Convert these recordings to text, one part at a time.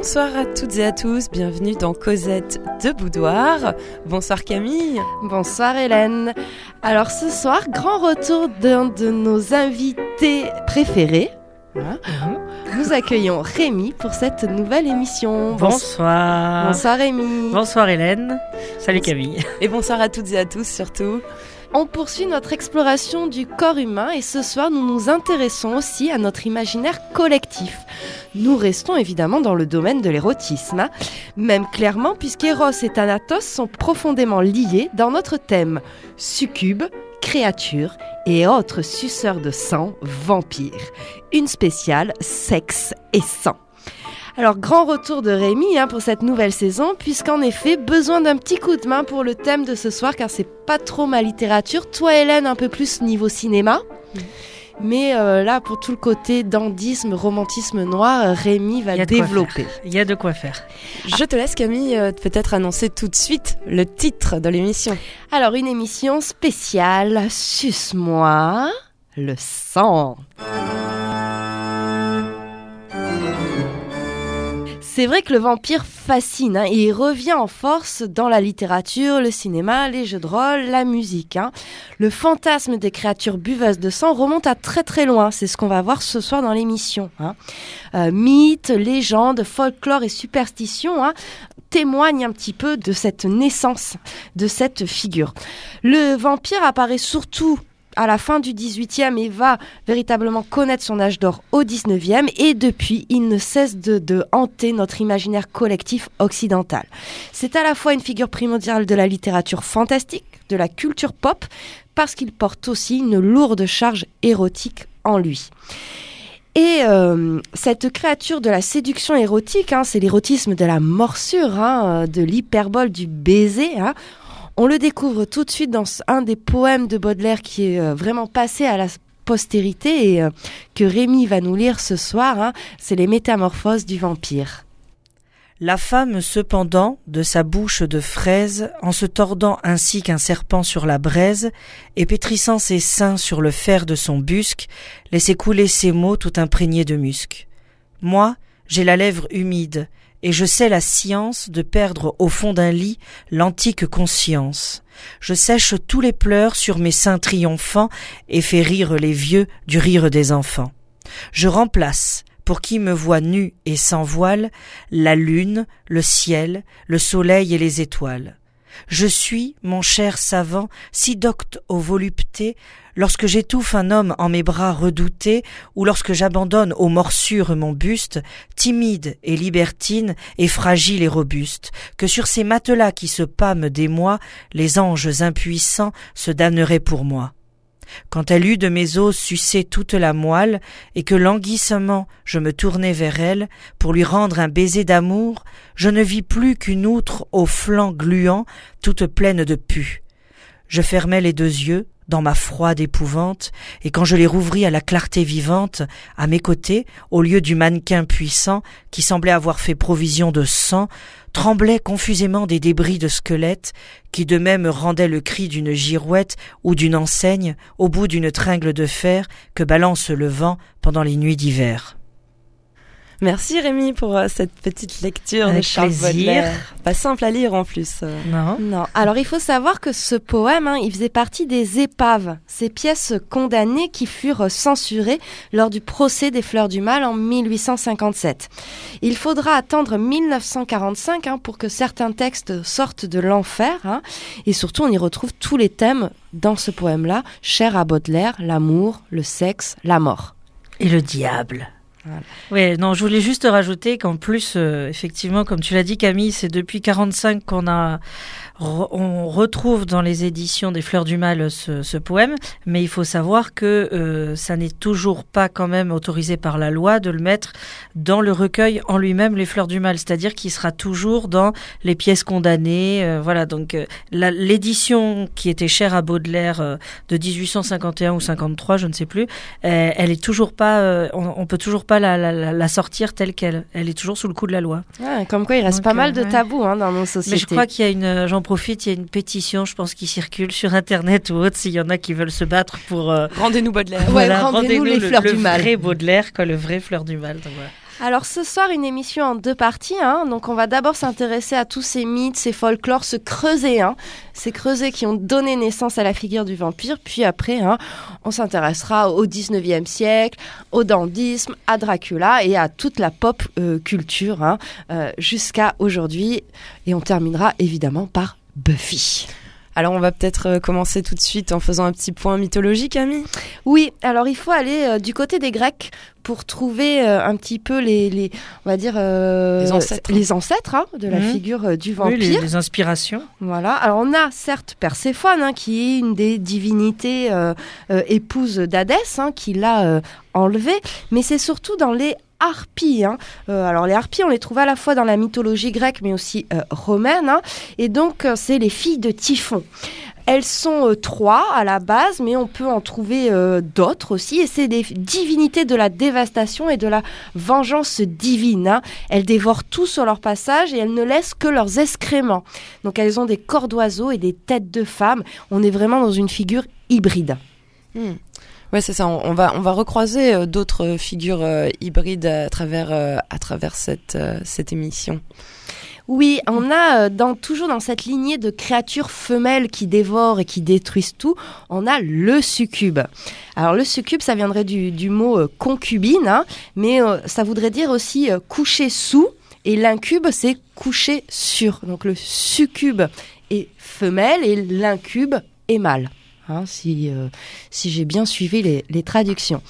Bonsoir à toutes et à tous, bienvenue dans Cosette de Boudoir. Bonsoir Camille. Bonsoir Hélène. Alors ce soir, grand retour d'un de nos invités préférés. Nous accueillons Rémi pour cette nouvelle émission. Bonsoir. Bonsoir Rémi. Bonsoir Hélène. Salut Camille. Et bonsoir à toutes et à tous surtout. On poursuit notre exploration du corps humain et ce soir nous nous intéressons aussi à notre imaginaire collectif. Nous restons évidemment dans le domaine de l'érotisme, même clairement puisqu'Eros et Thanatos sont profondément liés dans notre thème succube, créature et autres suceurs de sang, vampires. Une spéciale sexe et sang. Alors, grand retour de Rémi hein, pour cette nouvelle saison, puisqu'en effet, besoin d'un petit coup de main pour le thème de ce soir, car c'est pas trop ma littérature. Toi, Hélène, un peu plus niveau cinéma. Mais euh, là, pour tout le côté dandisme, romantisme noir, Rémi va développer. Il y a de quoi faire. Je te laisse, Camille, euh, peut-être annoncer tout de suite le titre de l'émission. Alors, une émission spéciale, Suce-moi le sang. C'est vrai que le vampire fascine hein, et il revient en force dans la littérature, le cinéma, les jeux de rôle, la musique. Hein. Le fantasme des créatures buveuses de sang remonte à très très loin. C'est ce qu'on va voir ce soir dans l'émission. Hein. Euh, mythes, légendes, folklore et superstitions hein, témoignent un petit peu de cette naissance de cette figure. Le vampire apparaît surtout à la fin du 18e et va véritablement connaître son âge d'or au 19e et depuis il ne cesse de, hanter notre imaginaire collectif occidental. C'est à la fois une figure primordiale de la littérature fantastique, de la culture pop, parce qu'il porte aussi une lourde charge érotique en lui. Et euh, cette créature de la séduction érotique, hein, c'est l'érotisme de la morsure, hein, de l'hyperbole du baiser. Hein, on le découvre tout de suite dans un des poèmes de Baudelaire qui est euh, vraiment passé à la postérité et euh, que Rémi va nous lire ce soir. Hein. c'est les métamorphoses du vampire. La femme, cependant, de sa bouche de fraise, en se tordant ainsi qu'un serpent sur la braise, et pétrissant ses seins sur le fer de son busque, laissait couler ses mots tout imprégnés de musc. Moi, j'ai la lèvre humide, et je sais la science de perdre au fond d'un lit l'antique conscience. Je sèche tous les pleurs sur mes seins triomphants et fais rire les vieux du rire des enfants. Je remplace, pour qui me voit nu et sans voile, la lune, le ciel, le soleil et les étoiles. Je suis, mon cher savant, si docte aux voluptés, lorsque j'étouffe un homme en mes bras redoutés, ou lorsque j'abandonne aux morsures mon buste, timide et libertine et fragile et robuste, que sur ces matelas qui se pâment des mois, les anges impuissants se damneraient pour moi. Quand elle eut de mes os sucé toute la moelle, et que languissement je me tournai vers elle, pour lui rendre un baiser d'amour, je ne vis plus qu'une outre aux flancs gluants, toute pleine de pu. Je fermai les deux yeux, dans ma froide épouvante, et quand je les rouvris à la clarté vivante, à mes côtés, au lieu du mannequin puissant, qui semblait avoir fait provision de sang, tremblaient confusément des débris de squelettes, qui de même rendaient le cri d'une girouette ou d'une enseigne au bout d'une tringle de fer que balance le vent pendant les nuits d'hiver. Merci Rémi pour euh, cette petite lecture de Charles Baudelaire. Pas simple à lire en plus. Euh. Non. Non. Alors il faut savoir que ce poème, hein, il faisait partie des épaves, ces pièces condamnées qui furent censurées lors du procès des Fleurs du Mal en 1857. Il faudra attendre 1945 hein, pour que certains textes sortent de l'enfer. Hein, et surtout, on y retrouve tous les thèmes dans ce poème-là, cher à Baudelaire, l'amour, le sexe, la mort. Et le diable. Oui, non, je voulais juste rajouter qu'en plus, euh, effectivement, comme tu l'as dit, Camille, c'est depuis 45 qu'on a on retrouve dans les éditions des Fleurs du Mal ce, poème, mais il faut savoir que euh, ça n'est toujours pas quand même autorisé par la loi de le mettre dans le recueil en lui-même, les Fleurs du Mal, c'est-à-dire qu'il sera toujours dans les pièces condamnées. Euh, voilà, donc l'édition qui était chère à Baudelaire de 1851 ou 53, je ne sais plus, elle est toujours pas, on, peut toujours pas la, sortir telle qu'elle. Elle est toujours sous le coup de la loi. comme quoi, il reste pas mal de tabous hein, dans nos sociétés. Mais je crois qu'il y a une, profite, il y a une pétition, je pense, qui circule sur Internet ou autre, s'il y en a qui veulent se battre pour... Euh, rendez-nous Baudelaire. Voilà, rendez-nous les fleurs le, du mal. Le vrai Baudelaire, quoi, le vrai fleur du mal. Alors ce soir, une émission en deux parties. Hein. Donc on va d'abord s'intéresser à tous ces mythes, ces folklores, ce creuset, hein. ces creusets qui ont donné naissance à la figure du vampire. Puis après, hein, on s'intéressera au 19e siècle, au dandisme, à Dracula et à toute la pop euh, culture euh, jusqu'à aujourd'hui. Et on terminera évidemment par Buffy. Alors on va peut-être euh, commencer tout de suite en faisant un petit point mythologique, Ami. Oui, alors il faut aller euh, du côté des Grecs pour trouver euh, un petit peu les, on va dire les ancêtres, les ancêtres hein, de la mhm. figure du vampire. Oui, les, inspirations. Voilà. Alors on a certes Perséphone hein, qui est une des divinités épouses d'Hadès hein, qui l'a enlevé, mais c'est surtout dans les harpies. Hein. Euh, alors les harpies, on les trouve à la fois dans la mythologie grecque mais aussi euh, romaine. Hein. Et donc euh, c'est les filles de Typhon. Elles sont trois à la base, mais on peut en trouver d'autres aussi. Et c'est des divinités de la dévastation et de la vengeance divine. Hein. Elles dévorent tout sur leur passage et elles ne laissent que leurs excréments. Donc elles ont des corps d'oiseaux et des têtes de femmes. On est vraiment dans une figure hybride. Hmm. Ouais, c'est ça. On, va on va recroiser euh, d'autres figures euh, hybrides à travers euh, à travers cette cette émission. Oui, on a dans, toujours dans cette lignée de créatures femelles qui dévorent et qui détruisent tout, on a le succube. Alors le succube, ça viendrait du, du mot concubine, hein, mais ça voudrait dire aussi coucher sous, et l'incube, c'est coucher sur. Donc le succube est femelle et l'incube est mâle. Hein, si, euh, si j'ai bien suivi les, les traductions.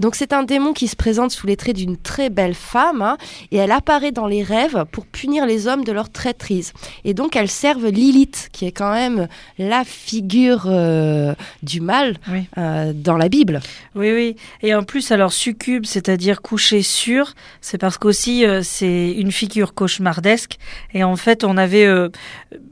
Donc c'est un démon qui se présente sous les traits d'une très belle femme hein, et elle apparaît dans les rêves pour punir les hommes de leur traîtrise. Et donc elle serve Lilith, qui est quand même la figure euh, du mal euh, dans la Bible. Oui, oui. Et en plus, alors succube, c'est-à-dire coucher sur, c'est parce qu'aussi c'est une figure cauchemardesque. Et en fait, on avait,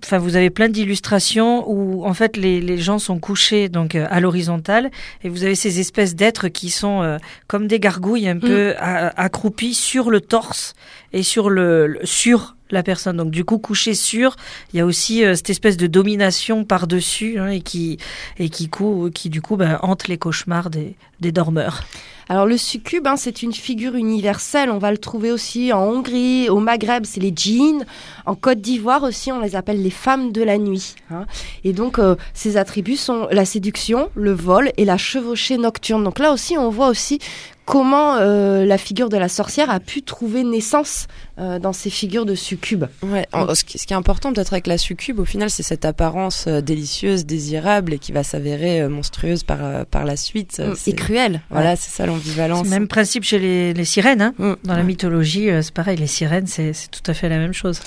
enfin, vous avez plein d'illustrations où en fait les, les gens sont couchés donc euh, à l'horizontale et vous avez ces espèces d'êtres qui sont euh, comme des gargouilles un mm. peu accroupis sur le torse et sur le, sur la personne. Donc du coup couché sur, il y a aussi euh, cette espèce de domination par dessus hein, et qui et qui, du coup ben, hante les cauchemars des, des dormeurs. Alors le succube, hein, c'est une figure universelle. On va le trouver aussi en Hongrie, au Maghreb, c'est les djinns. En Côte d'Ivoire aussi, on les appelle les femmes de la nuit. Hein. Et donc euh, ces attributs sont la séduction, le vol et la chevauchée nocturne. Donc là aussi, on voit aussi comment euh, la figure de la sorcière a pu trouver naissance euh, dans ces figures de succube. Ouais, ce, qui, est important peut-être avec la succube, au final, c'est cette apparence euh, délicieuse, désirable et qui va s'avérer monstrueuse par, par la suite. Mm, et cruelle. Voilà, c'est ça l'ambivalence. Même principe chez les, les sirènes. Hein. Mm. Dans la mythologie, c'est pareil, les sirènes, c'est tout à fait la même chose.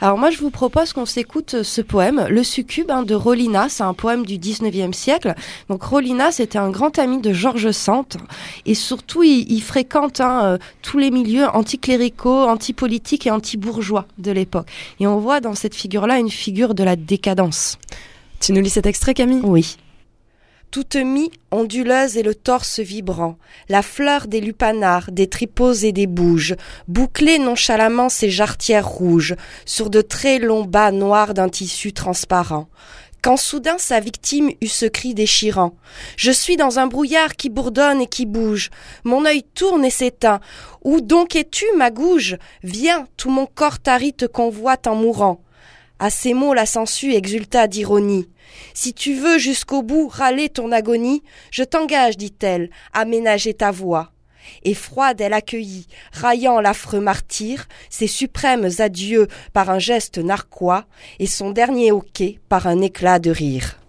Alors moi, je vous propose qu'on s'écoute ce poème, Le succube hein, de Rolina. C'est un poème du 19e siècle. Donc Rolina, c'était un grand ami de Georges Sand et surtout, il, fréquente hein, euh, tous les milieux anticléricaux, antipolitiques et anti-bourgeois de l'époque. Et on voit dans cette figure-là une figure de la décadence. Tu nous lis cet extrait, Camille? Oui. Toute mie onduleuse et le torse vibrant, la fleur des lupanards, des tripots et des bouges, boucler nonchalamment ses jarretières rouges, sur de très longs bas noirs d'un tissu transparent quand soudain sa victime eut ce cri déchirant. Je suis dans un brouillard qui bourdonne et qui bouge. Mon œil tourne et s'éteint. Où donc es-tu, ma gouge? Viens, tout mon corps tari te convoite en mourant. À ces mots, la sangsue exulta d'ironie. Si tu veux jusqu'au bout râler ton agonie, je t'engage, dit-elle, à ménager ta voix et froide elle accueillit, raillant l'affreux martyr, ses suprêmes adieux par un geste narquois, et son dernier hoquet par un éclat de rire.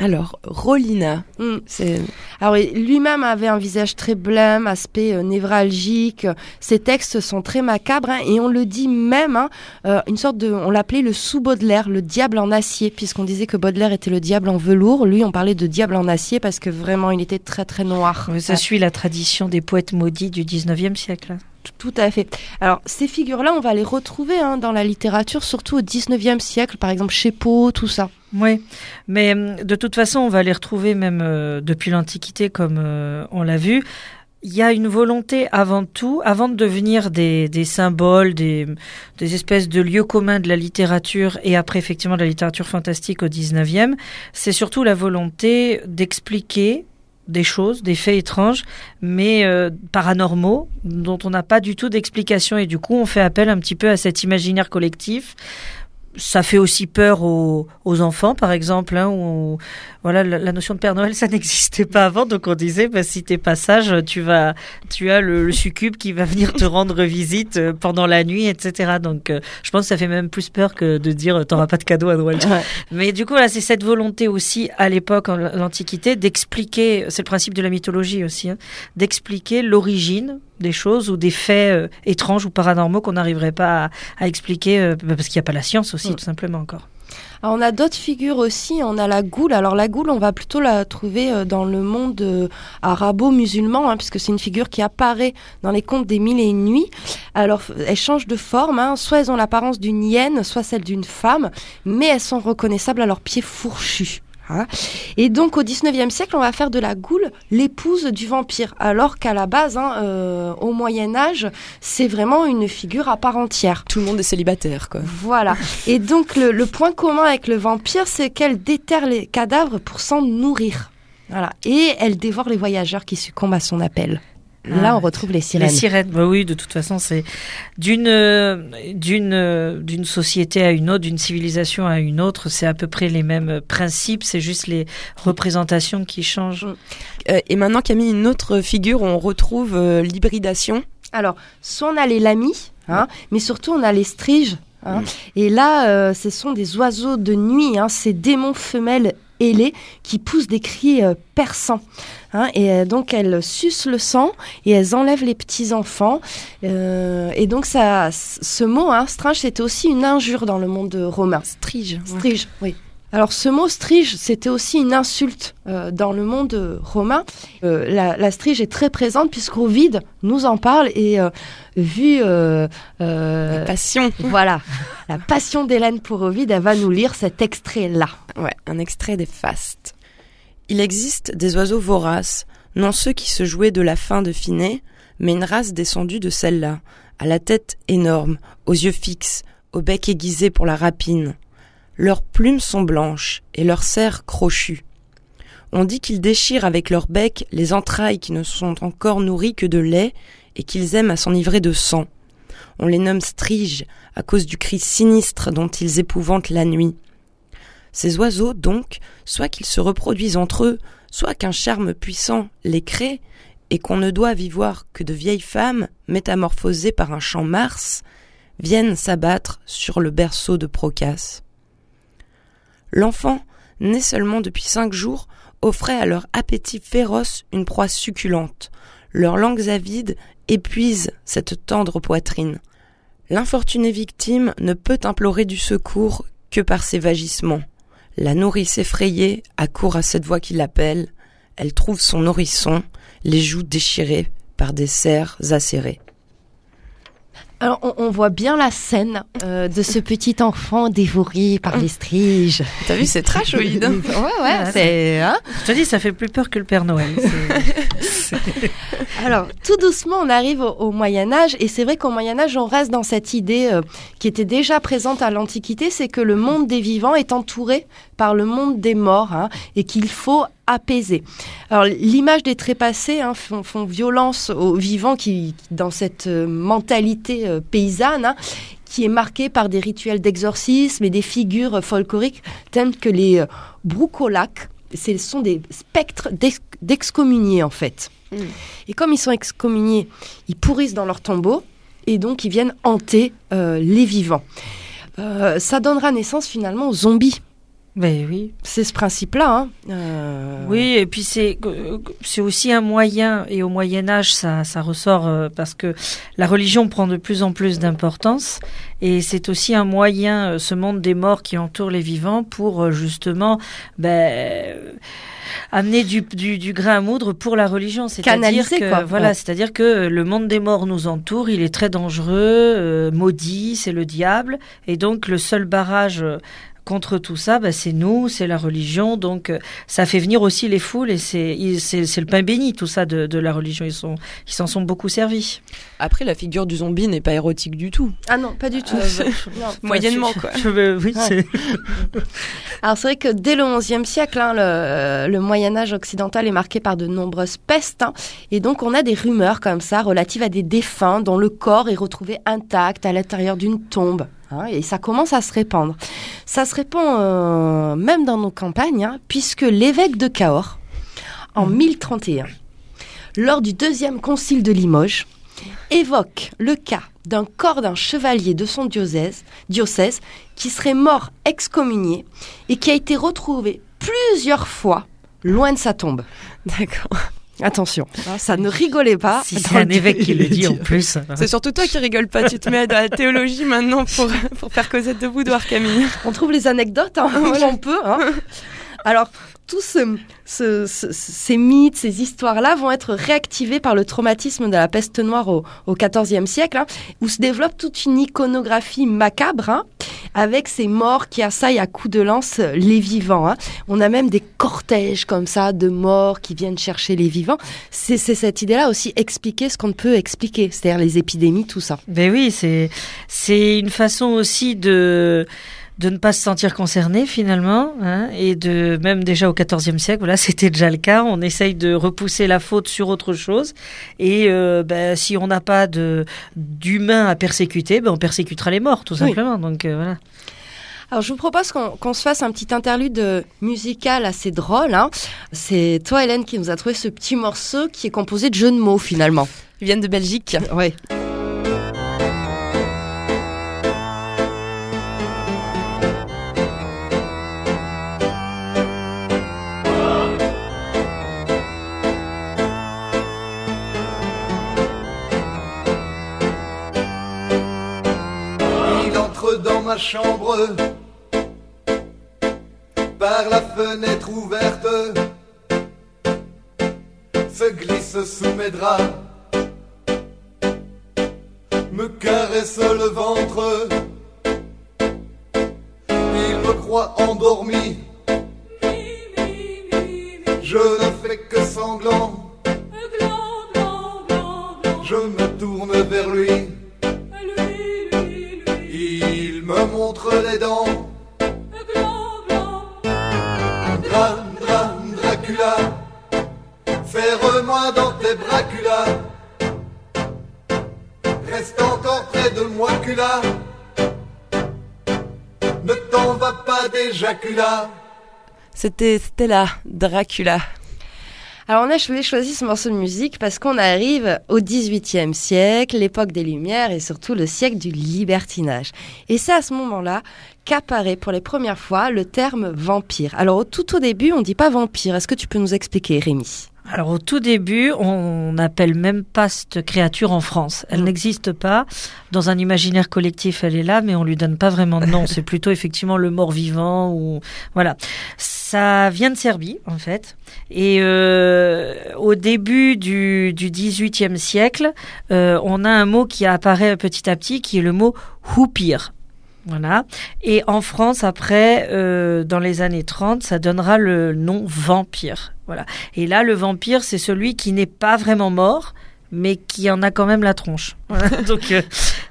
Alors, Rolina, c'est... Alors, lui-même avait un visage très blême, aspect euh, névralgique. Ses textes sont très macabres hein, et on le dit même, hein, euh, une sorte de, on l'appelait le sous-Baudelaire, le diable en acier, puisqu'on disait que Baudelaire était le diable en velours. Lui, on parlait de diable en acier parce que vraiment, il était très très noir. ça suit la tradition des poètes maudits du 19e siècle. Tout à fait. Alors, ces figures-là, on va les retrouver hein, dans la littérature, surtout au 19e siècle, par exemple chez Poe, tout ça. Oui, mais hum, de toute façon, on va les retrouver même euh, depuis l'Antiquité, comme euh, on l'a vu. Il y a une volonté avant tout, avant de devenir des, symboles, des, des, espèces de lieux communs de la littérature et après effectivement de la littérature fantastique au 19e, c'est surtout la volonté d'expliquer des choses, des faits étranges, mais euh, paranormaux, dont on n'a pas du tout d'explication. Et du coup, on fait appel un petit peu à cet imaginaire collectif ça fait aussi peur aux, aux enfants, par exemple, hein, où voilà la, notion de Père Noël, ça n'existait pas avant, donc on disait bah, si t'es pas sage, tu vas, tu as le, le, succube qui va venir te rendre visite euh, pendant la nuit, etc. Donc euh, je pense que ça fait même plus peur que de dire t'auras pas de cadeau à Noël. Mais du coup, là, c'est cette volonté aussi à l'époque, en l'Antiquité, d'expliquer, c'est le principe de la mythologie aussi, hein, d'expliquer l'origine des choses ou des faits euh, étranges ou paranormaux qu'on n'arriverait pas à, expliquer euh, parce qu'il n'y a pas la science aussi, mm. tout simplement encore. on a d'autres figures aussi. On a la goule. Alors la goule, on va plutôt la trouver euh, dans le monde arabo-musulman, hein, puisque c'est une figure qui apparaît dans les contes des mille et une nuits. Alors elles changent de forme. Hein. Soit elles ont l'apparence d'une hyène, soit celle d'une femme, mais elles sont reconnaissables à leurs pieds fourchus. Hein. Et donc au 19e siècle, on va faire de la goule l'épouse du vampire, alors qu'à la base, hein, euh, au Moyen Âge, c'est vraiment une figure à part entière. Tout le monde est célibataire, quoi. Voilà. Et donc le, point commun avec le vampire, c'est qu'elle déterre les cadavres pour s'en nourrir. Voilà. Et elle dévore les voyageurs qui succombent à son appel. Là, ah. on retrouve les sirènes. Les sirènes, bah oui, de toute façon, c'est d'une d'une d'une société à une autre, d'une civilisation à une autre, c'est à peu près les mêmes principes. C'est juste les représentations qui changent. Euh, et maintenant, Camille, une autre figure, on retrouve euh, l'hybridation. Alors, soit on a les lamis, hein, mais surtout on a les striges. Hein. Mm. Et là, euh, ce sont des oiseaux de nuit, hein, ces démons femelles ailés qui poussent des cris perçants. Hein, et euh, donc elles sucent le sang et elles enlèvent les petits enfants. Euh, et donc ça, ce mot, hein, strange, c'était aussi une injure dans le monde romain. Strige. Strige, oui. Alors ce mot strige, c'était aussi une insulte euh, dans le monde romain. la, la, strige est très présente puisqu'Ovide nous en parle et vu la passion, voilà, la passion d'Hélène pour Ovide, elle va nous lire cet extrait-là. Ouais, un extrait des Fastes. Il existe des oiseaux voraces, non ceux qui se jouaient de la faim de Finet, mais une race descendue de celle-là, à la tête énorme, aux yeux fixes, au bec aiguisé pour la rapine. Leurs plumes sont blanches et leurs serres crochues. On dit qu'ils déchirent avec leur bec les entrailles qui ne sont encore nourries que de lait et qu'ils aiment à s'enivrer de sang. On les nomme striges à cause du cri sinistre dont ils épouvantent la nuit. Ces oiseaux, donc, soit qu'ils se reproduisent entre eux, soit qu'un charme puissant les crée, et qu'on ne doit y voir que de vieilles femmes, métamorphosées par un champ Mars, viennent s'abattre sur le berceau de Procas. L'enfant, né seulement depuis cinq jours, offrait à leur appétit féroce une proie succulente. Leurs langues avides épuisent cette tendre poitrine. L'infortunée victime ne peut implorer du secours que par ses vagissements. La nourrice effrayée accourt à cette voix qui l'appelle. Elle trouve son nourrisson, les joues déchirées par des serres acérées. Alors, on, voit bien la scène euh, de ce petit enfant dévoré par les striges. T'as vu, c'est trashoïde. ouais, ouais, c'est. Hein Je te dis, ça fait plus peur que le Père Noël. Alors, tout doucement, on arrive au, Moyen Âge, et c'est vrai qu'au Moyen Âge, on reste dans cette idée euh, qui était déjà présente à l'Antiquité, c'est que le monde des vivants est entouré par le monde des morts, hein, et qu'il faut apaiser. Alors l'image des trépassés hein, font, violence aux vivants qui, dans cette euh, mentalité euh, paysanne, hein, qui est marquée par des rituels d'exorcisme et des figures folkloriques telles que les euh, broucolacs. Ce sont des spectres d'excommuniés en fait. Mm. Et comme ils sont excommuniés, ils pourrissent dans leur tombeau et donc ils viennent hanter les vivants. ça donnera naissance finalement aux zombies. Ben oui. C'est ce principe-là. Hein. Euh, oui, et puis c'est c'est aussi un moyen, et au Moyen Âge, ça, ça ressort euh, parce que la religion prend de plus en plus d'importance, et c'est aussi un moyen, euh, ce monde des morts qui entoure les vivants, pour justement ben, amener du, du, du, grain à moudre pour la religion. C'est-à-dire que voilà, c'est-à-dire que le monde des morts nous entoure, il est très dangereux, maudit, c'est le diable, et donc le seul barrage contre tout ça, bah, c'est nous, c'est la religion. Donc, euh, ça fait venir aussi les foules et c'est le pain béni, tout ça de, de la religion. Ils sont ils s'en sont beaucoup servis. Après, la figure du zombie n'est pas érotique du tout. Ah non, pas du tout. Euh, Moyennement, quoi. oui, Alors, c'est vrai que dès le XIe siècle, hein, le, le Moyen Âge occidental est marqué par de nombreuses pestes, hein, et donc on a des rumeurs comme ça relatives à des défunts dont le corps est retrouvé intact à l'intérieur d'une tombe. Hein, et ça commence à se répandre. Ça se répand euh, même dans nos campagnes, hein, puisque l'évêque de Cahors, en 1031, lors du deuxième concile de Limoges, évoque le cas d'un corps d'un chevalier de son diocèse, diocèse qui serait mort excommunié et qui a été retrouvé plusieurs fois loin de sa tombe. D'accord. Attention, ça ne rigolait pas. Si c'est un évêque qui le dit en plus. C'est surtout toi qui rigoles pas. Tu te mets dans la théologie maintenant pour, pour faire Cosette de Boudoir, Camille. On trouve les anecdotes, hein, on peut. Hein. Alors, tous ces mythes, ces histoires-là vont être réactivés par le traumatisme de la peste noire au, XIVe siècle, hein, où se développe toute une iconographie macabre, hein, avec ces morts qui assaillent à coups de lance les vivants. Hein. On a même des cortèges comme ça de morts qui viennent chercher les vivants. C'est cette idée-là aussi expliquer ce qu'on ne peut expliquer, c'est-à-dire les épidémies, tout ça. Ben oui, c'est une façon aussi de de ne pas se sentir concerné finalement, hein, et de même déjà au XIVe siècle, voilà, c'était déjà le cas. On essaye de repousser la faute sur autre chose, et euh, ben, si on n'a pas de d'humains à persécuter, ben, on persécutera les morts tout simplement. Donc euh, voilà. Alors je vous propose qu'on se fasse un petit interlude musical assez drôle. Hein. C'est toi Hélène qui nous a trouvé ce petit morceau qui est composé de jeux de mots finalement. Ils viennent de Belgique. Oui. Chambre. Par la fenêtre ouverte se glisse sous mes draps. Me caresse le ventre. Il me croit endormi. Je ne fais que sanglant. Je me tourne vers lui me montre les dents. Dra, dra, Dracula, ferre-moi dans tes braculas. Reste encore près de moi, cula. Ne t'en va pas déjà, cula. C'était Stella Dracula. Alors on a choisi ce morceau de musique parce qu'on arrive au XVIIIe siècle, l'époque des Lumières et surtout le siècle du libertinage. Et c'est à ce moment-là qu'apparaît pour les premières fois le terme vampire. Alors tout au début, on ne dit pas vampire. Est-ce que tu peux nous expliquer, Rémi? Alors au tout début, on n'appelle même pas cette créature en France. Elle mm. n'existe pas. Dans un imaginaire collectif, elle est là, mais on lui donne pas vraiment de nom. C'est plutôt effectivement le mort-vivant ou voilà. Ça vient de Serbie en fait. Et euh, au début du, du 18e siècle, euh, on a un mot qui apparaît petit à petit, qui est le mot houpir. Voilà. Et en France, après, euh, dans les années 30, ça donnera le nom vampire. Voilà. Et là, le vampire, c'est celui qui n'est pas vraiment mort, mais qui en a quand même la tronche. Donc euh,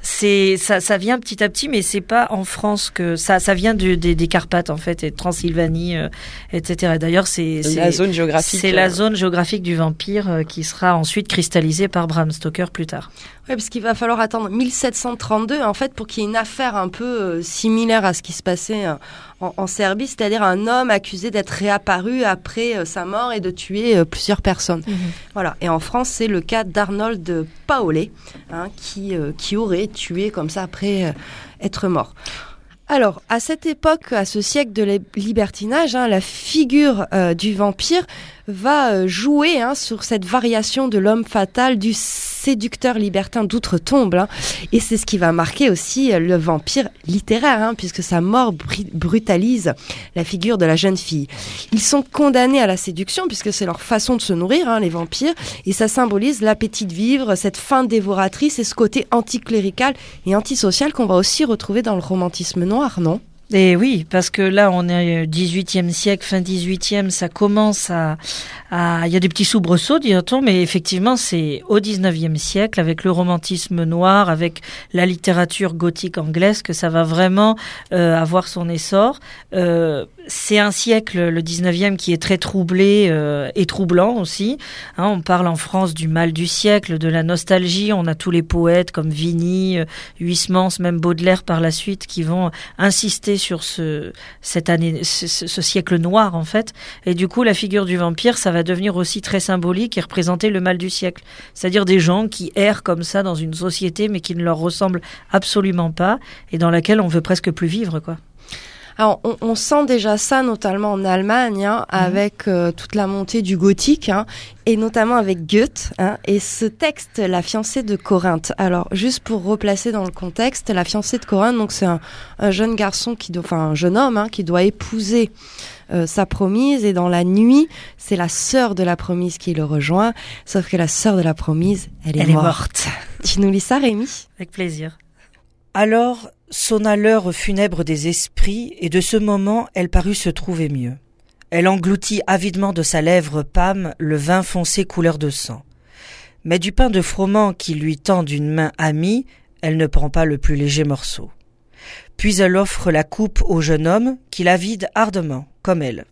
c'est ça, ça vient petit à petit, mais c'est pas en France que ça, ça vient du, des, des Carpates en fait et de Transylvanie, euh, etc. D'ailleurs, c'est la zone géographique. C'est la zone géographique du vampire qui sera ensuite cristallisée par Bram Stoker plus tard. Oui, parce qu'il va falloir attendre 1732 en fait pour qu'il y ait une affaire un peu euh, similaire à ce qui se passait euh, en, Serbie, c'est-à-dire un homme accusé d'être réapparu après euh, sa mort et de tuer plusieurs personnes. Mhm. Voilà. Et en France, c'est le cas d'Arnold Paolé, hein, qui, qui aurait tué comme ça après être mort. Alors, à cette époque, à ce siècle de libertinage, hein, la figure du vampire va jouer hein, sur cette variation de l'homme fatal du séducteur libertin d'outre-tombe. Hein. Et c'est ce qui va marquer aussi euh, le vampire littéraire, hein, puisque sa mort brutalise la figure de la jeune fille. Ils sont condamnés à la séduction, puisque c'est leur façon de se nourrir, hein, les vampires, et ça symbolise l'appétit de vivre, cette fin dévoratrice et ce côté anticlérical et antisocial qu'on va aussi retrouver dans le romantisme noir, non? Et oui, parce que là, on est 18e siècle, fin 18e, ça commence à, il y a des petits soubresauts, dit-on, mais effectivement, c'est au 19e siècle, avec le romantisme noir, avec la littérature gothique anglaise, que ça va vraiment euh, avoir son essor. Euh, c'est un siècle, le 19e, qui est très troublé euh, et troublant aussi. Hein, on parle en France du mal du siècle, de la nostalgie. On a tous les poètes comme Vigny, Huysmans, même Baudelaire par la suite, qui vont insister sur ce, cette année, ce, siècle noir en fait. Et du coup, la figure du vampire, ça va devenir aussi très symbolique et représenter le mal du siècle. C'est-à-dire des gens qui errent comme ça dans une société mais qui ne leur ressemble absolument pas et dans laquelle on veut presque plus vivre, quoi. Alors, on, sent déjà ça, notamment en Allemagne, hein, mhm. avec euh, toute la montée du gothique, hein, et notamment avec Goethe. Hein, et ce texte, La fiancée de Corinthe. Alors, juste pour replacer dans le contexte, La fiancée de Corinthe, donc c'est un, jeune garçon qui doit, enfin un jeune homme qui doit épouser euh, sa promise et dans la nuit, c'est la sœur de la promise qui le rejoint. Sauf que la sœur de la promise, elle est, morte. Tu nous lis ça, Rémi? Avec plaisir. Alors sonna l'heure funèbre des esprits, et de ce moment elle parut se trouver mieux. Elle engloutit avidement de sa lèvre pâme le vin foncé couleur de sang. Mais du pain de froment qui lui tend d'une main amie, elle ne prend pas le plus léger morceau. Puis elle offre la coupe au jeune homme, qui la vide ardemment, comme elle.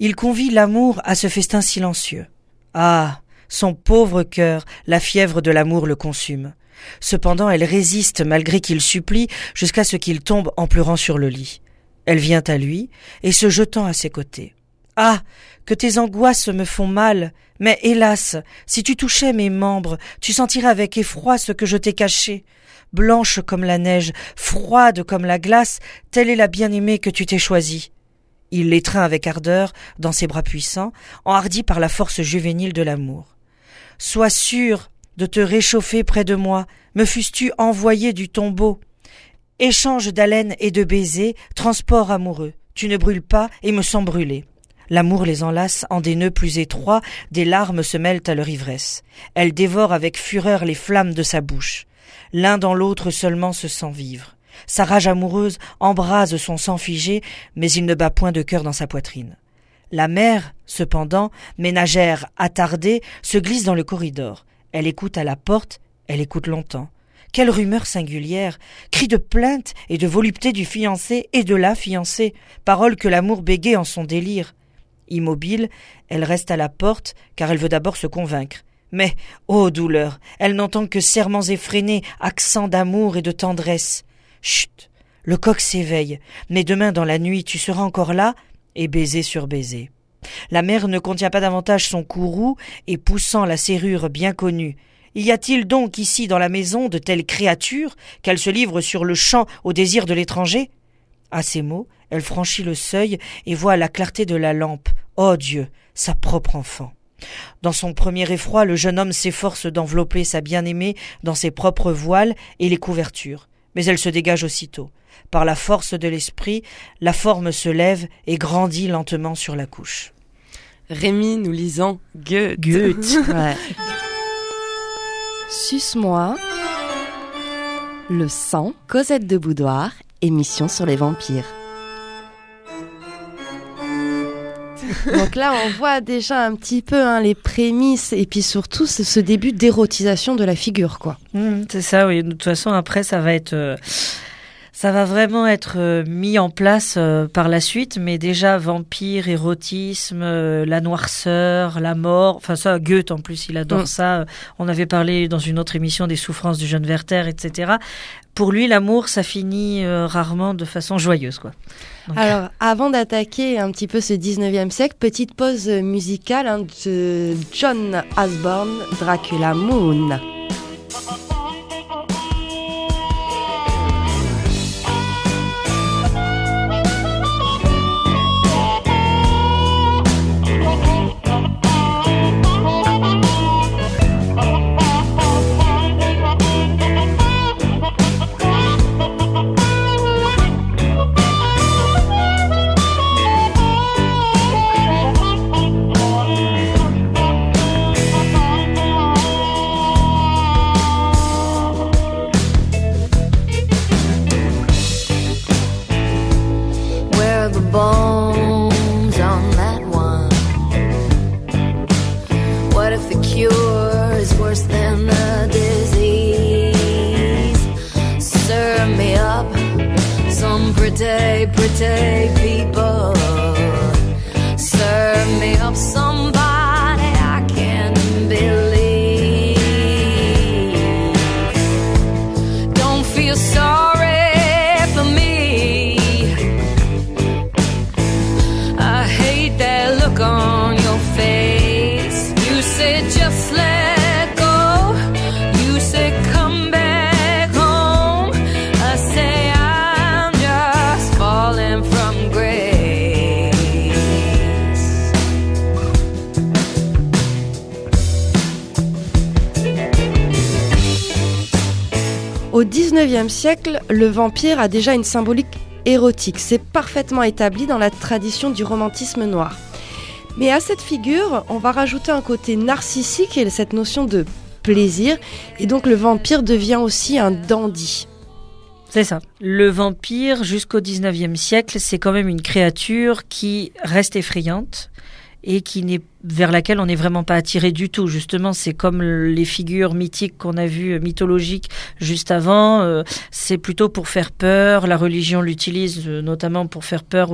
Il convie l'amour à ce festin silencieux. Ah. Son pauvre cœur, la fièvre de l'amour le consume. Cependant elle résiste malgré qu'il supplie jusqu'à ce qu'il tombe en pleurant sur le lit. Elle vient à lui, et se jetant à ses côtés. Ah. Que tes angoisses me font mal. Mais hélas. Si tu touchais mes membres, tu sentirais avec effroi ce que je t'ai caché blanche comme la neige, froide comme la glace, telle est la bien-aimée que tu t'es choisie. Il l'étreint avec ardeur dans ses bras puissants, enhardi par la force juvénile de l'amour. Sois sûr de te réchauffer près de moi, me fusses-tu envoyé du tombeau. Échange d'haleine et de baisers, transport amoureux, tu ne brûles pas et me sens brûler. L'amour les enlace en des nœuds plus étroits, des larmes se mêlent à leur ivresse. Elle dévore avec fureur les flammes de sa bouche. L'un dans l'autre seulement se sent vivre. Sa rage amoureuse embrase son sang figé, mais il ne bat point de cœur dans sa poitrine. La mère, cependant, ménagère attardée, se glisse dans le corridor. Elle écoute à la porte, elle écoute longtemps. Quelle rumeur singulière, cri de plainte et de volupté du fiancé et de la fiancée, paroles que l'amour bégaye en son délire. Immobile, elle reste à la porte, car elle veut d'abord se convaincre. Mais, ô douleur, elle n'entend que serments effrénés, accents d'amour et de tendresse. Chut. Le coq s'éveille, mais demain dans la nuit tu seras encore là, et baiser sur baiser. La mère ne contient pas davantage son courroux, et poussant la serrure bien connue. Y a-t-il donc ici dans la maison de telles créatures qu'elles se livrent sur le champ au désir de l'étranger? À ces mots, elle franchit le seuil et voit la clarté de la lampe. oh Dieu, sa propre enfant. Dans son premier effroi, le jeune homme s'efforce d'envelopper sa bien-aimée dans ses propres voiles et les couvertures, mais elle se dégage aussitôt. Par la force de l'esprit, la forme se lève et grandit lentement sur la couche. Rémi, nous lisons Goethe. Goethe. Suce-moi. Le sang, Cosette de Boudoir, émission sur les vampires. Donc là, on voit déjà un petit peu hein, les prémices et puis surtout ce, début d'érotisation de la figure, quoi. Mmh, c'est ça, oui. De toute façon, après, ça va être. Euh, ça va vraiment être euh, mis en place euh, par la suite, mais déjà vampire, érotisme, la noirceur, la mort, enfin ça, Goethe en plus, il adore mmh. ça. On avait parlé dans une autre émission des souffrances du jeune Werther, etc. Pour lui, l'amour, ça finit rarement de façon joyeuse, quoi. Alors, avant d'attaquer un petit peu ce 19e siècle, petite pause musicale hein, de John Osborne, Dracula Moon. Au 19e siècle, le vampire a déjà une symbolique érotique. C'est parfaitement établi dans la tradition du romantisme noir. Mais à cette figure, on va rajouter un côté narcissique et cette notion de plaisir. Et donc le vampire devient aussi un dandy. C'est ça. Le vampire, jusqu'au 19e siècle, c'est quand même une créature qui reste effrayante et qui n'est vers laquelle on n'est vraiment pas attiré du tout. Justement, c'est comme les figures mythiques qu'on a vues, euh, mythologiques juste avant. euh, c'est plutôt pour faire peur. La religion l'utilise euh, notamment pour faire peur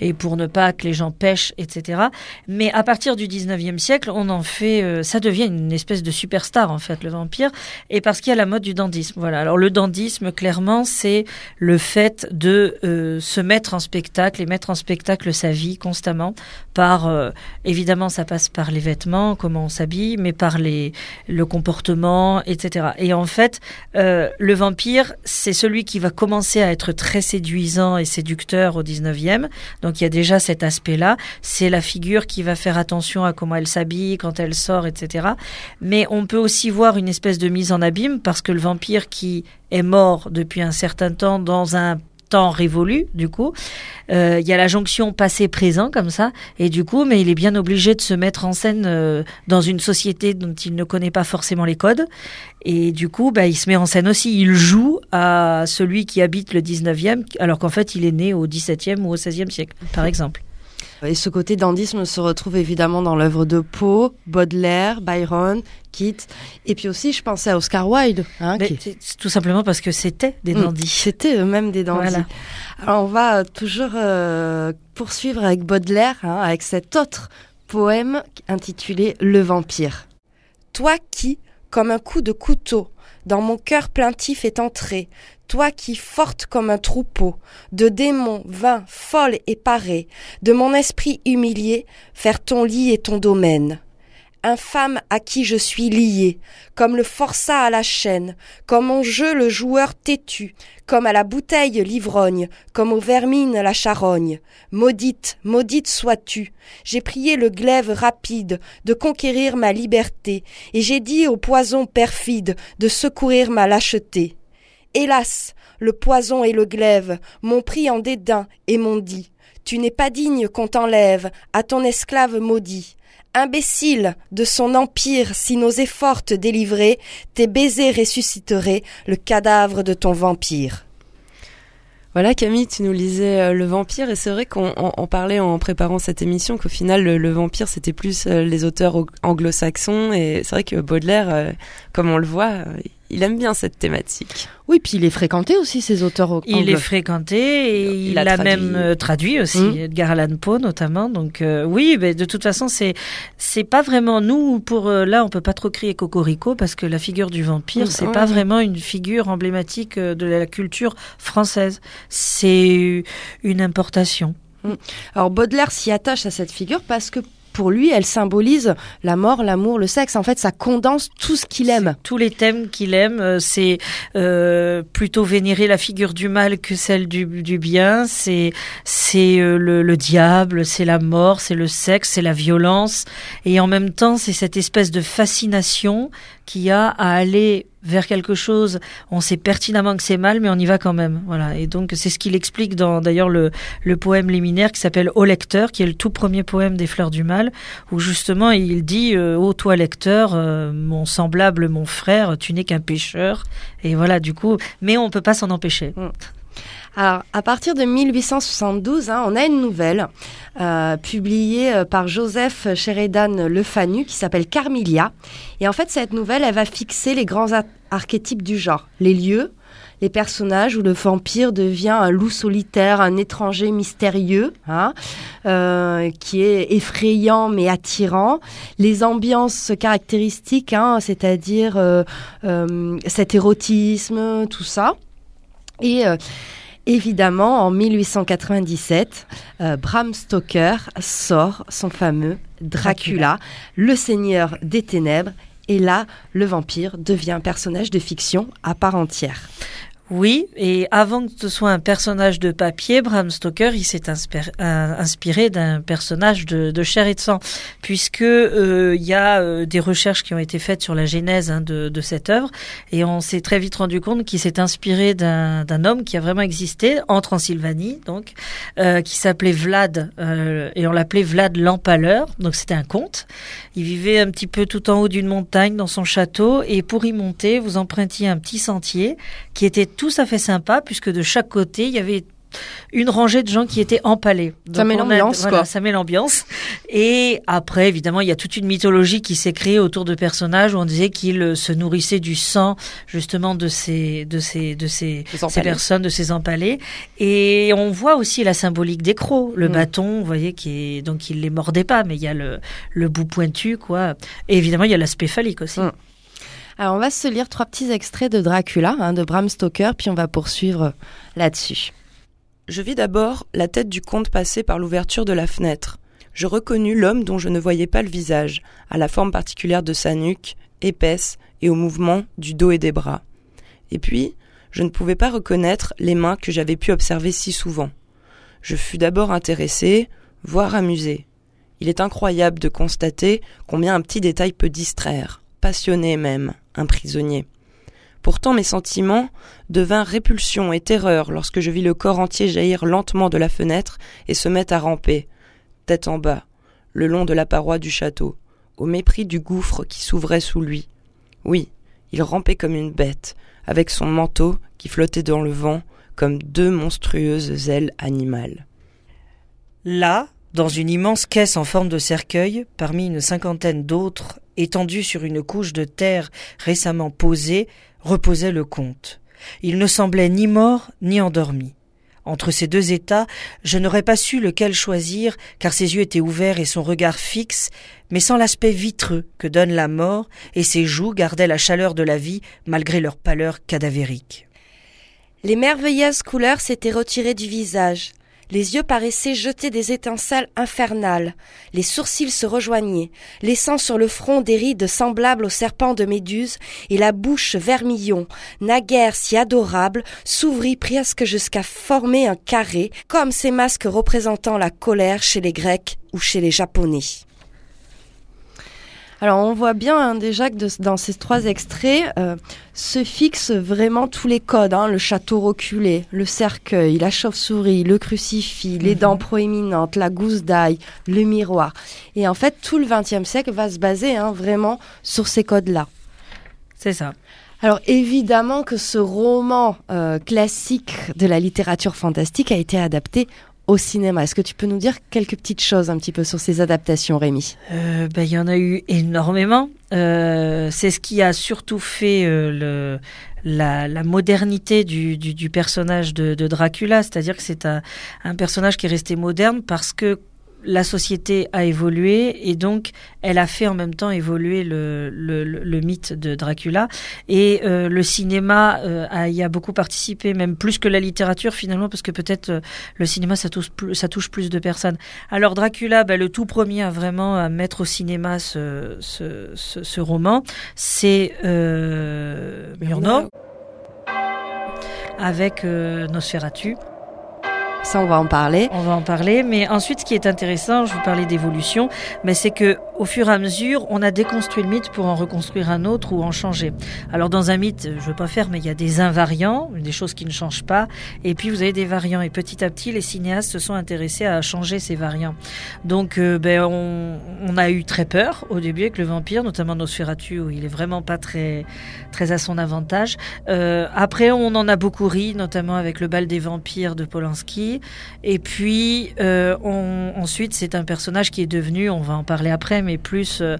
et pour ne pas que les gens pêchent, etc. Mais à partir du 19e siècle, on en fait, ça devient une espèce de superstar en fait, le vampire. Et parce qu'il y a la mode du dandisme. Voilà. Alors le dandisme, clairement, c'est le fait de se mettre en spectacle et mettre en spectacle sa vie constamment par, évidemment, ça passe par les vêtements, comment on s'habille, mais par les, le comportement, etc. Et en fait, euh, le vampire, c'est celui qui va commencer à être très séduisant et séducteur au 19e. Donc il y a déjà cet aspect-là. C'est la figure qui va faire attention à comment elle s'habille, quand elle sort, etc. Mais on peut aussi voir une espèce de mise en abîme parce que le vampire qui est mort depuis un certain temps dans un temps révolu, du coup, euh, il y a la jonction passé-présent comme ça, et du coup, mais il est bien obligé de se mettre en scène euh, dans une société dont il ne connaît pas forcément les codes, et du coup, bah, il se met en scène aussi, il joue à celui qui habite le 19e, alors qu'en fait, il est né au 17e ou au 16e siècle, par exemple. Et ce côté dandisme se retrouve évidemment dans l'œuvre de Poe, Baudelaire, Byron, Keats. Et puis aussi, je pensais à Oscar Wilde. hein, Mais qui- tout simplement parce que c'était des Mm. dandys. C'était eux-mêmes des dandys. Voilà. Alors on va toujours euh, poursuivre avec Baudelaire, hein, avec cet autre poème intitulé Le vampire. Toi qui, comme un coup de couteau, dans mon cœur plaintif est entré, toi qui, forte comme un troupeau, de démons vains, folle et parée, de mon esprit humilié, faire ton lit et ton domaine. Infâme à qui je suis lié, comme le forçat à la chaîne, comme en jeu le joueur têtu, comme à la bouteille l'ivrogne, comme aux vermines la charogne. Maudite, maudite sois-tu. J'ai prié le glaive rapide de conquérir ma liberté, et j'ai dit au poison perfide de secourir ma lâcheté. Hélas, le poison et le glaive m'ont pris en dédain et m'ont dit Tu n'es pas digne qu'on t'enlève à ton esclave maudit. Imbécile de son empire, si nos efforts te délivraient, tes baisers ressusciteraient le cadavre de ton vampire. Voilà Camille, tu nous lisais euh, le vampire et c'est vrai qu'on on- on parlait en préparant cette émission qu'au final le, le vampire c'était plus euh, les auteurs au- anglo-saxons et c'est vrai que Baudelaire, euh, comme on le voit, il aime bien cette thématique. Oui, puis il est fréquenté aussi, ces auteurs au- Il est fréquenté et Il il, a a, traduit. même euh, traduit aussi Mm. Edgar Allan Poe notamment. Donc euh, oui, mais de toute façon c'est c'est pas vraiment nous pour euh, là on peut pas trop crier cocorico parce que la figure du vampire Mm, c'est ouais. pas vraiment une figure emblématique de la culture française. C'est une importation. Alors Baudelaire s'y attache à cette figure parce que pour lui, elle symbolise la mort, l'amour, le sexe. En fait, ça condense tout ce qu'il aime. Tous les thèmes qu'il aime, euh, c'est euh, plutôt vénérer la figure du mal que celle du, du bien. C'est c'est euh, le, le diable, c'est la mort, c'est le sexe, c'est la violence, et en même temps, c'est cette espèce de fascination qu'il y a à aller vers quelque chose. On sait pertinemment que c'est mal, mais on y va quand même. Voilà. Et donc, c'est ce qu'il explique dans d'ailleurs le, le poème liminaire qui s'appelle Au lecteur, qui est le tout premier poème des Fleurs du Mal, où justement il dit euh, Ô toi lecteur, euh, mon semblable, mon frère, tu n'es qu'un pécheur. Et voilà, du coup, mais on peut pas s'en empêcher. Alors, à partir de 1872, hein, on a une nouvelle euh, publiée euh, par Joseph Sheridan Le Fanu qui s'appelle Carmilia. Et en fait, cette nouvelle, elle va fixer les grands archétypes du genre, les lieux, les personnages où le vampire devient un loup solitaire, un étranger mystérieux, hein, euh, qui est effrayant mais attirant, les ambiances caractéristiques, hein, c'est-à-dire euh, euh, cet érotisme, tout ça. Et évidemment, en 1897, euh, Bram Stoker sort son fameux Dracula, le seigneur des ténèbres. Et là, le vampire devient un personnage de fiction à part entière. Oui, et avant que ce soit un personnage de papier, Bram Stoker, il s'est inspiré d'un personnage de, chair et de sang, puisque euh, il y a euh, des recherches qui ont été faites sur la genèse hein, de, cette œuvre, et on s'est très vite rendu compte qu'il s'est inspiré d'un homme qui a vraiment existé en Transylvanie, donc euh, qui s'appelait Vlad, et on l'appelait Vlad l'Empaleur. Donc c'était un comte. Il vivait un petit peu tout en haut d'une montagne dans son château, et pour y monter, vous empruntiez un petit sentier qui était à fait sympa puisque de chaque côté il y avait une rangée de gens qui étaient empalés. Ça met l'ambiance, voilà, quoi. Ça met l'ambiance. Et après, évidemment, il y a toute une mythologie qui s'est créée autour de personnages où on disait qu'ils euh, se nourrissaient du sang, justement, de ces, de ces, de ces, personnes, de ces empalés. Et on voit aussi la symbolique des crocs, le Mm. bâton, vous voyez, qui est, donc il les mordait pas, mais il y a le, le bout pointu, quoi. Et évidemment, il y a l'aspect phallique aussi. Mm. Alors, on va se lire trois petits extraits de Dracula, hein, de Bram Stoker, puis on va poursuivre là-dessus. Je vis d'abord la tête du comte passer par l'ouverture de la fenêtre. Je reconnus l'homme dont je ne voyais pas le visage, à la forme particulière de sa nuque, épaisse, et au mouvement du dos et des bras. Et puis, je ne pouvais pas reconnaître les mains que j'avais pu observer si souvent. Je fus d'abord intéressé, voire amusé. Il est incroyable de constater combien un petit détail peut distraire, passionner même, un prisonnier. Pourtant mes sentiments devinrent répulsion et terreur lorsque je vis le corps entier jaillir lentement de la fenêtre et se mettre à ramper, tête en bas, le long de la paroi du château, au mépris du gouffre qui s'ouvrait sous lui. Oui, il rampait comme une bête, avec son manteau qui flottait dans le vent comme deux monstrueuses ailes animales. Là, dans une immense caisse en forme de cercueil, parmi une cinquantaine d'autres, étendus sur une couche de terre récemment posée, reposait le comte. Il ne semblait ni mort ni endormi. Entre ces deux états, je n'aurais pas su lequel choisir, car ses yeux étaient ouverts et son regard fixe, mais sans l'aspect vitreux que donne la mort, et ses joues gardaient la chaleur de la vie malgré leur pâleur cadavérique. Les merveilleuses couleurs s'étaient retirées du visage. Les yeux paraissaient jeter des étincelles infernales. Les sourcils se rejoignaient, laissant sur le front des rides semblables aux serpents de Méduse, et la bouche vermillon, naguère si adorable, s'ouvrit presque jusqu'à former un carré, comme ces masques représentant la colère chez les Grecs ou chez les Japonais. Alors on voit bien hein, déjà que de- dans ces trois extraits euh, se fixent vraiment tous les codes, hein, le château reculé, le cercueil, la chauve-souris, le crucifix, les dents proéminentes, la gousse d'ail, le miroir. Et en fait tout le XXe siècle va se baser hein, vraiment sur ces codes-là. C'est ça. Alors évidemment que ce roman euh, classique de la littérature fantastique a été adapté au cinéma. Est-ce que tu peux nous dire quelques petites choses un petit peu sur ces adaptations, Rémi? Euh, ben, il y en a eu énormément. Euh, c'est ce qui a surtout fait euh, le, la, la modernité du, personnage de, de Dracula, c'est-à-dire que c'est un, un personnage qui est resté moderne parce que la société a évolué et donc elle a fait en même temps évoluer le, le, le- mythe de Dracula. Et euh, le cinéma euh, a, y a beaucoup participé même plus que la littérature finalement parce que peut-être euh, le cinéma ça touche plus, ça touche plus de personnes. Alors Dracula, ben, le tout premier à vraiment à mettre au cinéma ce, ce, ce, ce roman, c'est euh, Murnau. avec euh, Nosferatu. Ça, on va en parler. On va en parler, mais ensuite, ce qui est intéressant, je vous parlais d'évolution, mais c'est que au fur et à mesure, on a déconstruit le mythe pour en reconstruire un autre ou en changer. Alors, dans un mythe, je veux pas faire, mais il y a des invariants, des choses qui ne changent pas, et puis vous avez des variants. Et petit à petit, les cinéastes se sont intéressés à changer ces variants. Donc, euh, ben, on, a eu très peur au début avec le vampire, notamment Nosferatu, où il est vraiment pas très, très à son avantage. Euh, après, on en a beaucoup ri, notamment avec le bal des vampires de Polanski. Et puis, euh, ensuite, c'est un personnage qui est devenu, on va en parler après, mais plus euh,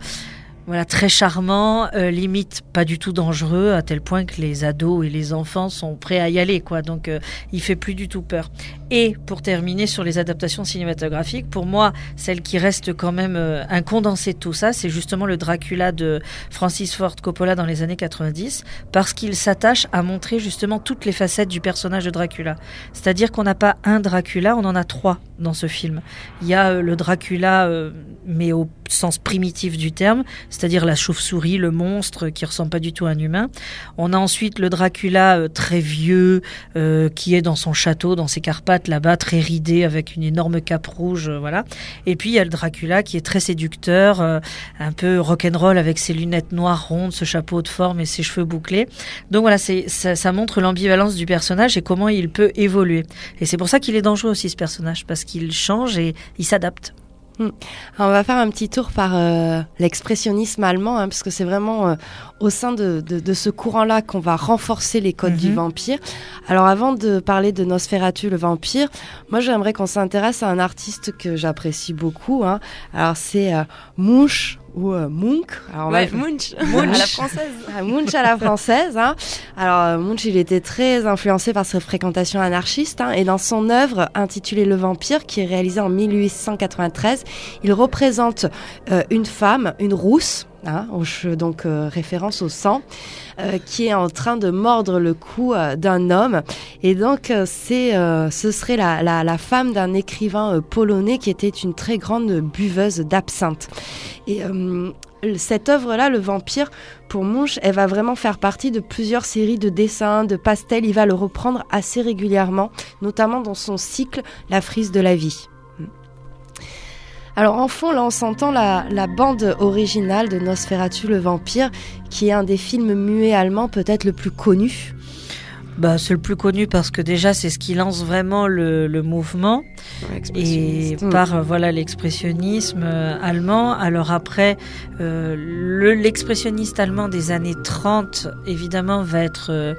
voilà très charmant, euh, limite pas du tout dangereux, à tel point que les ados et les enfants sont prêts à y aller, quoi. Donc, euh, il fait plus du tout peur. Et pour terminer sur les adaptations cinématographiques, pour moi, celle qui reste quand même euh, un condensé de tout ça, c'est justement le Dracula de Francis Ford Coppola dans les années 90, parce qu'il s'attache à montrer justement toutes les facettes du personnage de Dracula. C'est-à-dire qu'on n'a pas un Dracula, on en a trois dans ce film. Il y a euh, le Dracula, euh, mais au sens primitif du terme, c'est-à-dire la chauve-souris, le monstre qui ressemble pas du tout à un humain. On a ensuite le Dracula euh, très vieux, euh, qui est dans son château, dans ses Carpates là-bas, très ridé, avec une énorme cape rouge, euh, voilà. Et puis il y a le Dracula qui est très séducteur, un peu rock'n'roll avec ses lunettes noires rondes, ce chapeau de forme et ses cheveux bouclés. Donc voilà, ça, ça montre l'ambivalence du personnage et comment il peut évoluer. Et c'est pour ça qu'il est dangereux aussi ce personnage, parce qu'il change et il s'adapte. Alors, on va faire un petit tour par euh, l'expressionnisme allemand, hein, parce que c'est vraiment euh, au sein de, de- de ce courant-là qu'on va renforcer les codes du Mhm. vampire. Alors avant de parler de Nosferatu, le vampire, moi j'aimerais qu'on s'intéresse à un artiste que j'apprécie beaucoup. hein. Alors c'est euh, Munch ou euh, Munch. Alors, va- Ouais, Munch, à la française. Ah, Munch à la française. Hein. Alors euh, Munch, il était très influencé par ses fréquentations anarchistes hein, et dans son œuvre intitulée Le Vampire, qui est réalisée en 1893, il représente euh, une femme, une rousse. Hein, donc euh, référence au sang, euh, qui est en train de mordre le cou euh, d'un homme. Et donc, c'est, ce serait la, la, femme d'un écrivain polonais qui était une très grande buveuse d'absinthe. Et cette œuvre-là, Le Vampire, pour Munch, elle va vraiment faire partie de plusieurs séries de dessins, de pastels. Il va le reprendre assez régulièrement, notamment dans son cycle La frise de la vie. Alors en fond, là, on s'entend la, la bande originale de Nosferatu le vampire, qui est un des films muets allemands peut-être le plus connu. Bah, c'est le plus connu parce que déjà c'est ce qui lance vraiment le, le mouvement et par euh, voilà l'expressionnisme euh, allemand. Alors après, euh, le- l'expressionniste allemand des années 30 évidemment va être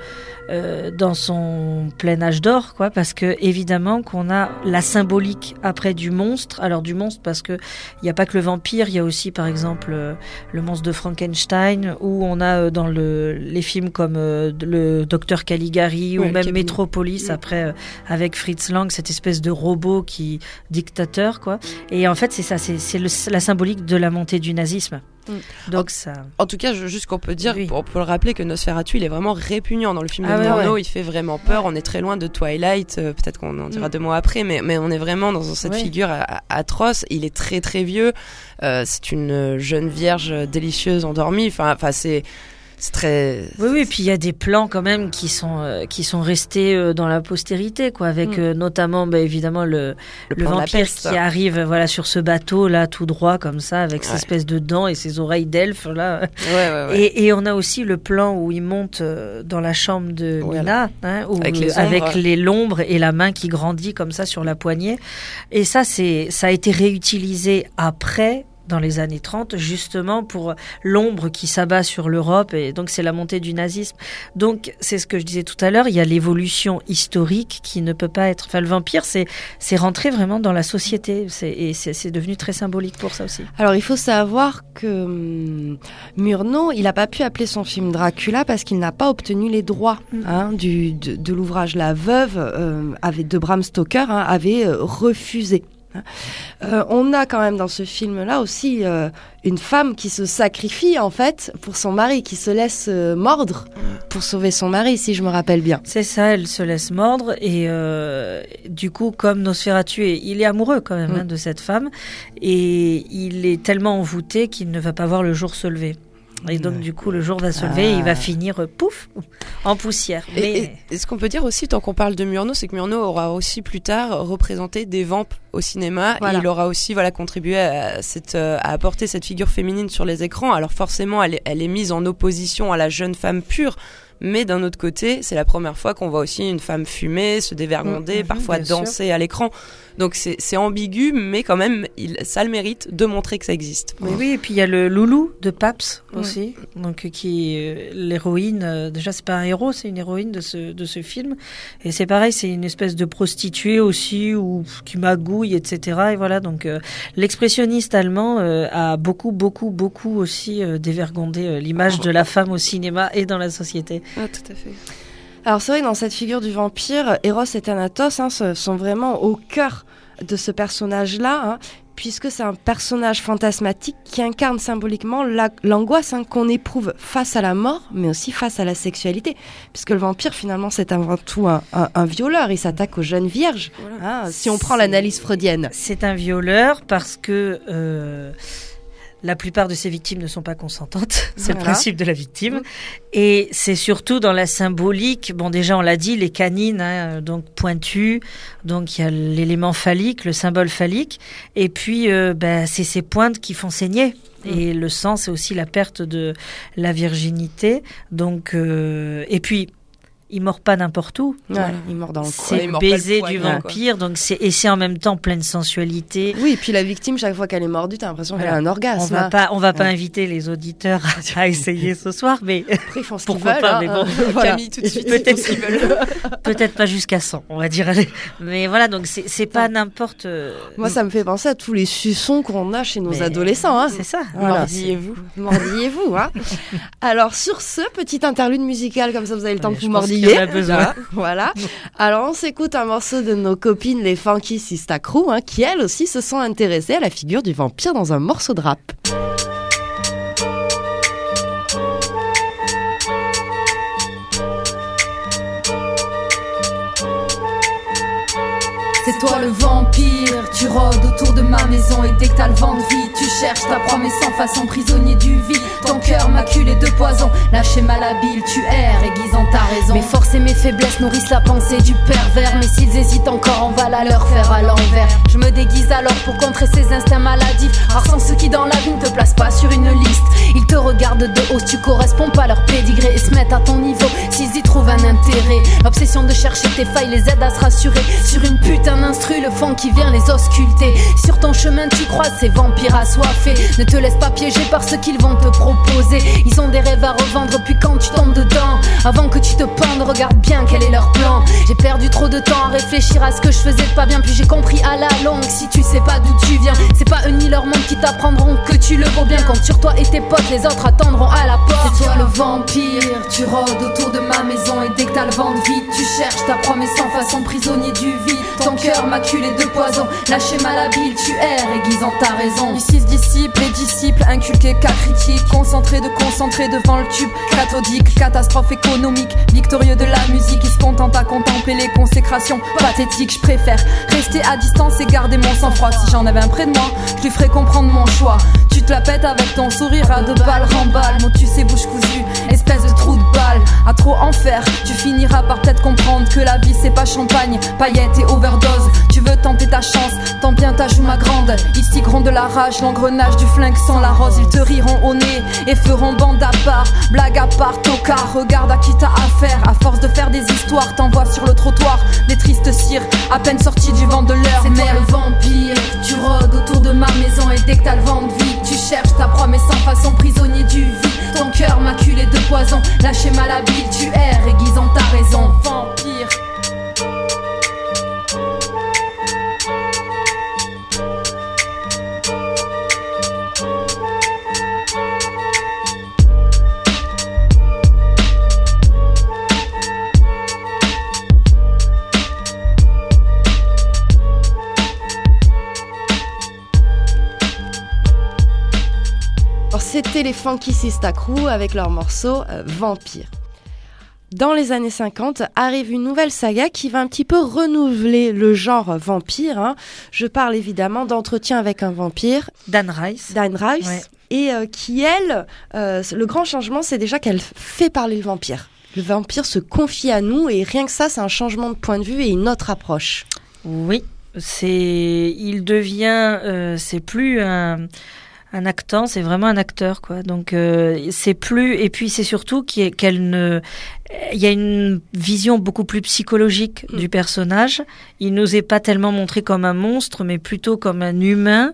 euh, dans son plein âge d'or, quoi, parce que évidemment qu'on a la symbolique après du monstre. Alors du monstre parce que il n'y a pas que le vampire, il y a aussi par exemple euh, le monstre de Frankenstein, où on a euh, dans le, les films comme euh, le docteur Caligari Ouais, ou même. Metropolis Mm. après euh, avec Fritz Lang, cette espèce de robot qui dictateur quoi. Et en fait c'est ça, c'est la symbolique de la montée du nazisme. Mm. Donc ça. En tout cas, je- juste qu'on peut dire, Oui. on peut le rappeler que Nosferatu, il est vraiment répugnant dans le film Ah de Murnau. ouais. Il fait vraiment peur. On est très loin de Twilight. euh, Peut-être qu'on en dira Mm. deux mots après, mais, mais on est vraiment dans cette Ouais. figure atroce. Il est très très vieux. Euh, c'est une jeune vierge délicieuse endormie. Enfin, enfin, c'est c'est très. Oui, oui, puis il y a des plans quand même qui sont euh, qui sont restés euh, dans la postérité, quoi, avec Mm. euh, notamment, bah, évidemment le, le, vampire peste. qui arrive, voilà, sur ce bateau là, tout droit comme ça, avec ses Ouais. espèces de dents et ses oreilles d'elfe là. Ouais, ouais, ouais. Et, et on a aussi le plan où il monte euh, dans la chambre de. Mina, hein, où- Avec les avec les l'ombre et la main qui grandit comme ça sur la poignée. Et ça, c'est ça a été réutilisé après dans les années 30 justement pour l'ombre qui s'abat sur l'Europe et donc c'est la montée du nazisme. Donc c'est ce que je disais tout à l'heure, il y a l'évolution historique qui ne peut pas être enfin le vampire c'est rentré vraiment dans la société et c'est devenu très symbolique pour ça aussi. Alors il faut savoir que hum, Murnau, il n'a pas pu appeler son film Dracula parce qu'il n'a pas obtenu les droits Mm. hein, du, de, de l'ouvrage. La veuve euh, avait, de Bram Stoker hein, avait euh, refusé. Euh, on a quand même dans ce film-là aussi euh, une femme qui se sacrifie en fait pour son mari, qui se laisse euh, mordre pour sauver son mari, si je me rappelle bien. C'est ça, elle se laisse mordre et euh, du coup, comme Nosferatu, est- il est amoureux quand même Mm. hein, de cette femme et il est tellement envoûté qu'il ne va pas voir le jour se lever. Et donc, du coup, le jour va se lever et il Ah. va finir euh, pouf en poussière. Et, Mais et- et ce qu'on peut dire aussi, tant qu'on parle de Murnau, c'est que Murnau aura aussi plus tard représenté des vampes au cinéma. Voilà. Et il aura aussi voilà, contribué à, cette, euh, à apporter cette figure féminine sur les écrans. Alors forcément, elle est, elle est mise en opposition à la jeune femme pure. Mais d'un autre côté, c'est la première fois qu'on voit aussi une femme fumer, se dévergonder, Mhm, parfois bien sûr. danser à l'écran. Donc c'est ambigu, mais quand même, il, ça a le mérite de montrer que ça existe. Mais oui, et puis il y a le loulou de Paps aussi, donc euh, qui est euh, l'héroïne. euh, déjà, c'est pas un héros, c'est une héroïne de ce de ce film. Et c'est pareil, c'est une espèce de prostituée aussi ou qui magouille, etc. Et voilà, donc euh, l'expressionniste allemand euh, a beaucoup, beaucoup, beaucoup aussi euh, dévergondé l'image de la femme au cinéma et dans la société. Ah, tout à fait. Alors c'est vrai que dans cette figure du vampire, Eros et Thanatos hein, sont vraiment au cœur de ce personnage-là, hein, puisque c'est un personnage fantasmatique qui incarne symboliquement la- l'angoisse hein, qu'on éprouve face à la mort, mais aussi face à la sexualité, puisque le vampire finalement c'est avant tout un, un- un violeur, il s'attaque aux jeunes vierges, Voilà. si on prend l'analyse freudienne. C'est un violeur parce que euh, la plupart de ses victimes ne sont pas consentantes. C'est le principe de la victime. Et c'est surtout dans la symbolique. Bon, déjà, on l'a dit, les canines, hein, donc pointues. Donc, il y a l'élément phallique, le symbole phallique. Et puis, euh, ben, c'est ces pointes qui font saigner. Et le sang, c'est aussi la perte de la virginité. Donc, euh, et puis, il mord pas n'importe où. Ouais, il mord dans le C'est le baiser du quoi. vampire. Donc, c'est et c'est en même temps pleine sensualité. Oui, et puis la victime, chaque fois qu'elle est mordue, t'as l'impression qu'elle Voilà. a un On orgasme. va hein. pas, on va pas Ouais. inviter les auditeurs à, essayer ce soir, mais Après, ils font ce Pourquoi veulent, pas, hein, mais bon, euh, voilà. Camille, tout de suite, Peut-être peut-être pas jusqu'à 100, on va dire. Mais voilà, donc c'est c'est pas n'importe. euh, Moi, ça me fait penser à tous les suçons qu'on a chez nos mais adolescents. Hein. C'est ça. Voilà. Mordillez-vous. Mordillez-vous. Hein. Alors, sur ce, petite interlude musicale, comme ça vous avez le temps Ouais, de je vous pense en a besoin. Voilà. Alors, on s'écoute un morceau de nos copines, les Funky Sista Crew, hein, qui elles aussi se sont intéressées à la figure du vampire dans un morceau de rap. Toi le vampire, tu rôdes autour de ma maison et dès que t'as le vent de vie, tu cherches ta promesse sans façon prisonnier du vide. Ton cœur maculé de poison, lâché malhabile, tu erres aiguisant ta raison. Mes forces et mes faiblesses nourrissent la pensée du pervers, mais s'ils hésitent encore, on va la leur faire à l'envers. Je me déguise alors pour contrer ces instincts maladifs. Sont ceux qui dans la vie ne te placent pas sur une liste. Ils te regardent de haut, tu corresponds pas à leur pédigré et se mettent à ton niveau s'ils y trouvent un intérêt. L'obsession de chercher tes failles les aide à se rassurer. Sur une putain d'instru, le fond qui vient les ausculter. Sur ton chemin, tu croises ces vampires assoiffés. Ne te laisse pas piéger par ce qu'ils vont te proposer. Ils ont des rêves à revendre, puis quand tu tombes dedans, avant que tu te pendes, regarde bien quel est leur plan. J'ai perdu trop de temps à réfléchir à ce que je faisais de pas bien, puis j'ai compris à la longue. Si tu sais pas d'où tu viens, c'est pas eux ni leur monde qui t'apprendront que tu le vaux bien. Compte sur toi et tes potes, les autres attendront à la porte. C'est toi le vampire, tu rôdes autour de ma maison et dès que t'as le vent de vide, tu cherches ta promesse sans façon prisonnier du vide. Ton cœur maculé de poison, lâché malhabile, tu erres aiguisant ta raison. Ici ce disciple et disciples, inculqués cas critique, concentrés de concentrer devant le tube cathodique, catastrophe économique, victorieux de la musique, ils se contentent à contempler les consécrations pathétiques. Je préfère rester à distance et garder mon sang-froid. Si j'en avais un près de moi, je lui ferais comprendre mon choix. Tu te la pètes avec ton sourire à deux balles, remballe, motus et bouche cousue, espèce de trou de balle. À trop en faire, tu finiras par peut-être comprendre que la vie c'est pas champagne, paillettes et overdose. Tu veux tenter ta chance, tant bien ta joue ma grande. Ici gronde la rage, l'engrenage du flingue sans la rose. Ils te riront au nez et feront bande à part, blague à part, tocard. Regarde à qui t'as affaire. À force de faire des histoires, t'envoies sur le trottoir des tristes cires, à peine sortis du vent de leur C'est toi le vampire, tu rôdes autour de ma maison et dès que t'as le vent de vie, tu cherches ta promesse sans façon prisonnier du vide. Ton cœur maculé de poison, lâché malhabile, tu erres aiguisant ta raison. Vampire. C'était les Funky Sista Crew avec leur morceau euh, Vampire. Dans les années 50, arrive une nouvelle saga qui va un petit peu renouveler le genre vampire. hein. Je parle évidemment d'Entretien avec un vampire, Dan Rice. d'Anne Rice. Ouais. et euh, qui, elle, euh, le grand changement, c'est déjà qu'elle fait parler le vampire. Le vampire se confie à nous et rien que ça, c'est un changement de point de vue et une autre approche. Oui, c'est, il devient, euh, c'est plus un, un actant, c'est vraiment un acteur, quoi. Donc euh, c'est plus, et puis c'est surtout qu'elle ne, il y a une vision beaucoup plus psychologique Mm. du personnage. Il nous est pas tellement montré comme un monstre, mais plutôt comme un humain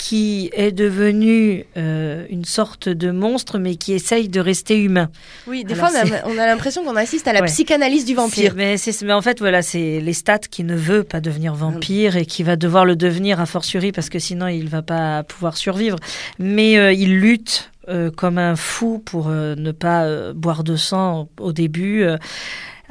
qui est devenu euh, une sorte de monstre, mais qui essaye de rester humain. Oui, des Alors, fois, on a, on a l'impression qu'on assiste à la Ouais. psychanalyse du vampire. Mais, en fait, voilà, c'est les stats qui ne veut pas devenir vampire et qui va devoir le devenir a fortiori parce que sinon il va pas pouvoir survivre. Mais euh, il lutte euh, comme un fou pour ne pas boire de sang au début.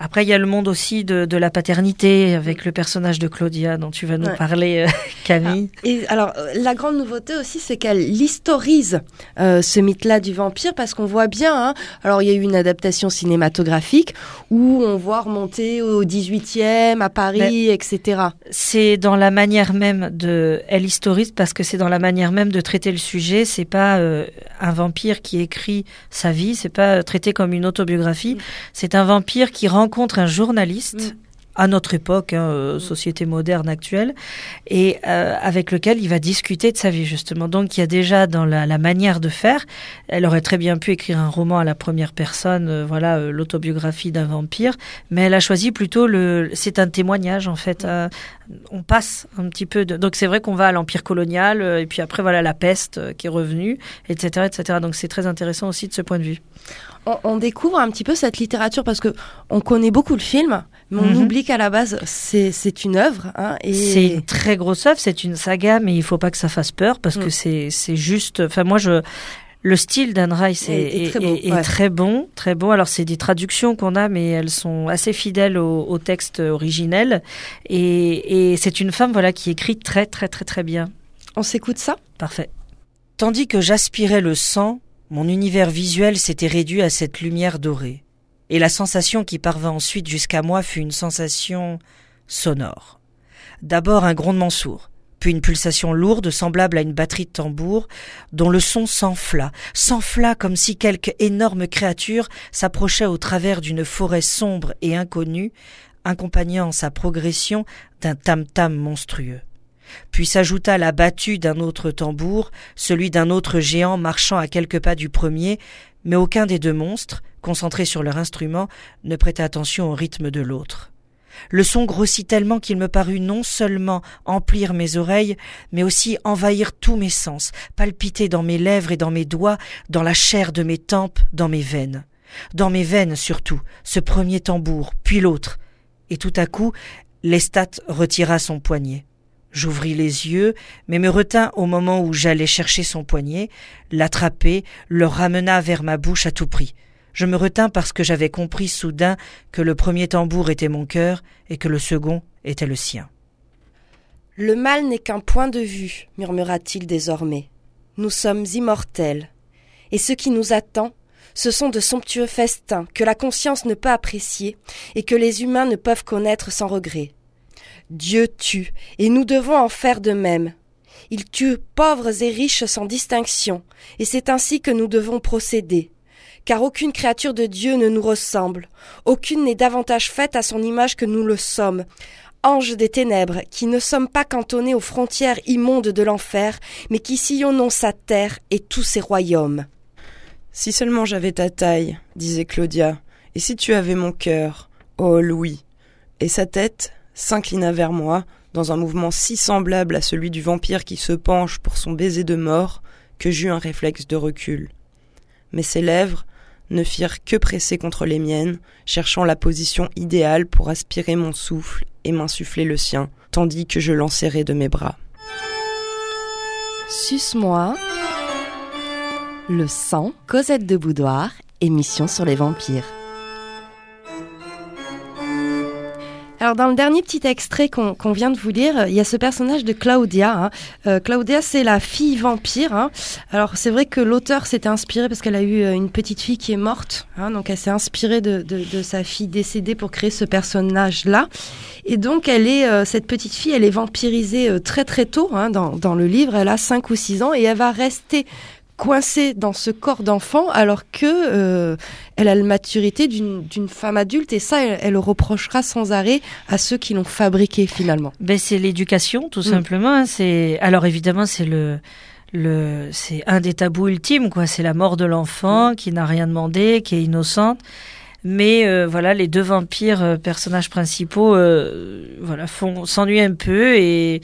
Après, il y a le monde aussi de, de la paternité avec le personnage de Claudia dont tu vas nous Ouais. parler, euh, Camille. Et alors, euh, la grande nouveauté aussi, c'est qu'elle historise euh, ce mythe-là du vampire parce qu'on voit bien. hein, alors, il y a eu une adaptation cinématographique où on voit remonter au 18e, à Paris, etc. c'est dans la manière même de elle historiste parce que c'est dans la manière même de traiter le sujet c'est pas euh, un vampire qui écrit sa vie c'est pas euh, traité comme une autobiographie Mm. c'est un vampire qui rencontre un journaliste Mm. à notre époque, hein, euh, société moderne actuelle, et euh, avec lequel il va discuter de sa vie justement. Donc il y a déjà dans la, la manière de faire, elle aurait très bien pu écrire un roman à la première personne, euh, voilà euh, l'autobiographie d'un vampire, mais elle a choisi plutôt le, c'est un témoignage en fait. euh, on passe un petit peu de, donc c'est vrai qu'on va à l'empire colonial et puis après voilà la peste qui est revenue, etc., etc. Donc c'est très intéressant aussi de ce point de vue. On, on découvre un petit peu cette littérature parce que on connaît beaucoup le film, mais on Mhm. oublie qu'à la base, c'est une œuvre. Hein, et C'est une très grosse œuvre, c'est une saga, mais il faut pas que ça fasse peur parce Mm. que c'est c'est juste. Enfin, moi, je le style d'Anne Rice est, Est- est très beau, est très bon, très bon. Alors c'est des traductions qu'on a, mais elles sont assez fidèles au, au texte originel. Et, et c'est une femme, voilà, qui écrit très, très, très, très bien. on s'écoute ça? Parfait. Tandis que j'aspirais le sang, mon univers visuel s'était réduit à cette lumière dorée. Et la sensation qui parvint ensuite jusqu'à moi fut une sensation sonore. D'abord un grondement sourd, puis une pulsation lourde semblable à une batterie de tambour, dont le son s'enfla, s'enfla comme si quelque énorme créature s'approchait au travers d'une forêt sombre et inconnue, accompagnant sa progression d'un tam-tam monstrueux. Puis s'ajouta la battue d'un autre tambour, celui d'un autre géant marchant à quelques pas du premier, mais aucun des deux monstres, concentrés sur leur instrument, ne prêta attention au rythme de l'autre. Le son grossit tellement qu'il me parut non seulement emplir mes oreilles, mais aussi envahir tous mes sens, palpiter dans mes lèvres et dans mes doigts, dans la chair de mes tempes, dans mes veines. Dans mes veines surtout, ce premier tambour, puis l'autre. Et tout à coup, Lestat retira son poignet. J'ouvris les yeux, mais me retins au moment où j'allais chercher son poignet, l'attraper, le ramena vers ma bouche à tout prix. Je me retins parce que j'avais compris soudain que le premier tambour était mon cœur et que le second était le sien. Le mal n'est qu'un point de vue, murmura-t-il désormais. Nous sommes immortels. Et ce qui nous attend, ce sont de somptueux festins que la conscience ne peut apprécier et que les humains ne peuvent connaître sans regret. Dieu tue, et nous devons en faire de même. Il tue pauvres et riches sans distinction, et c'est ainsi que nous devons procéder. Car aucune créature de Dieu ne nous ressemble, aucune n'est davantage faite à son image que nous le sommes, anges des ténèbres, qui ne sommes pas cantonnés aux frontières immondes de l'enfer, mais qui sillonnons sa terre et tous ses royaumes. Si seulement j'avais ta taille, disait Claudia, et si tu avais mon cœur, oh Louis. Et sa tête s'inclina vers moi, dans un mouvement si semblable à celui du vampire qui se penche pour son baiser de mort, que j'eus un réflexe de recul. Mais ses lèvres ne firent que presser contre les miennes, cherchant la position idéale pour aspirer mon souffle et m'insuffler le sien, tandis que je l'enserrais de mes bras. Suce-moi. Le sang, Cosette de Boudoir, émission sur les vampires. Alors dans le dernier petit extrait qu'on vient de vous lire, il y a ce personnage de Claudia. hein. Euh, Claudia, c'est la fille vampire. hein. Alors c'est vrai que l'auteur s'était inspiré parce qu'elle a eu euh, une petite fille qui est morte. hein, donc elle s'est inspirée de, sa fille décédée pour créer ce personnage-là. Et donc elle est euh, cette petite fille, elle est vampirisée très très tôt dans, dans le livre. Elle a 5 ou 6 ans et elle va rester coincée dans ce corps d'enfant alors que euh, elle a la maturité d'une femme adulte et ça, elle, elle le reprochera sans arrêt à ceux qui l'ont fabriquée finalement. Ben, c'est l'éducation, tout Mm. simplement. hein. C'est alors évidemment c'est le le c'est un des tabous ultimes quoi. C'est la mort de l'enfant qui n'a rien demandé, qui est innocente. Mais euh, voilà, les deux vampires euh, personnages principaux, euh, voilà, font s'ennuient un peu et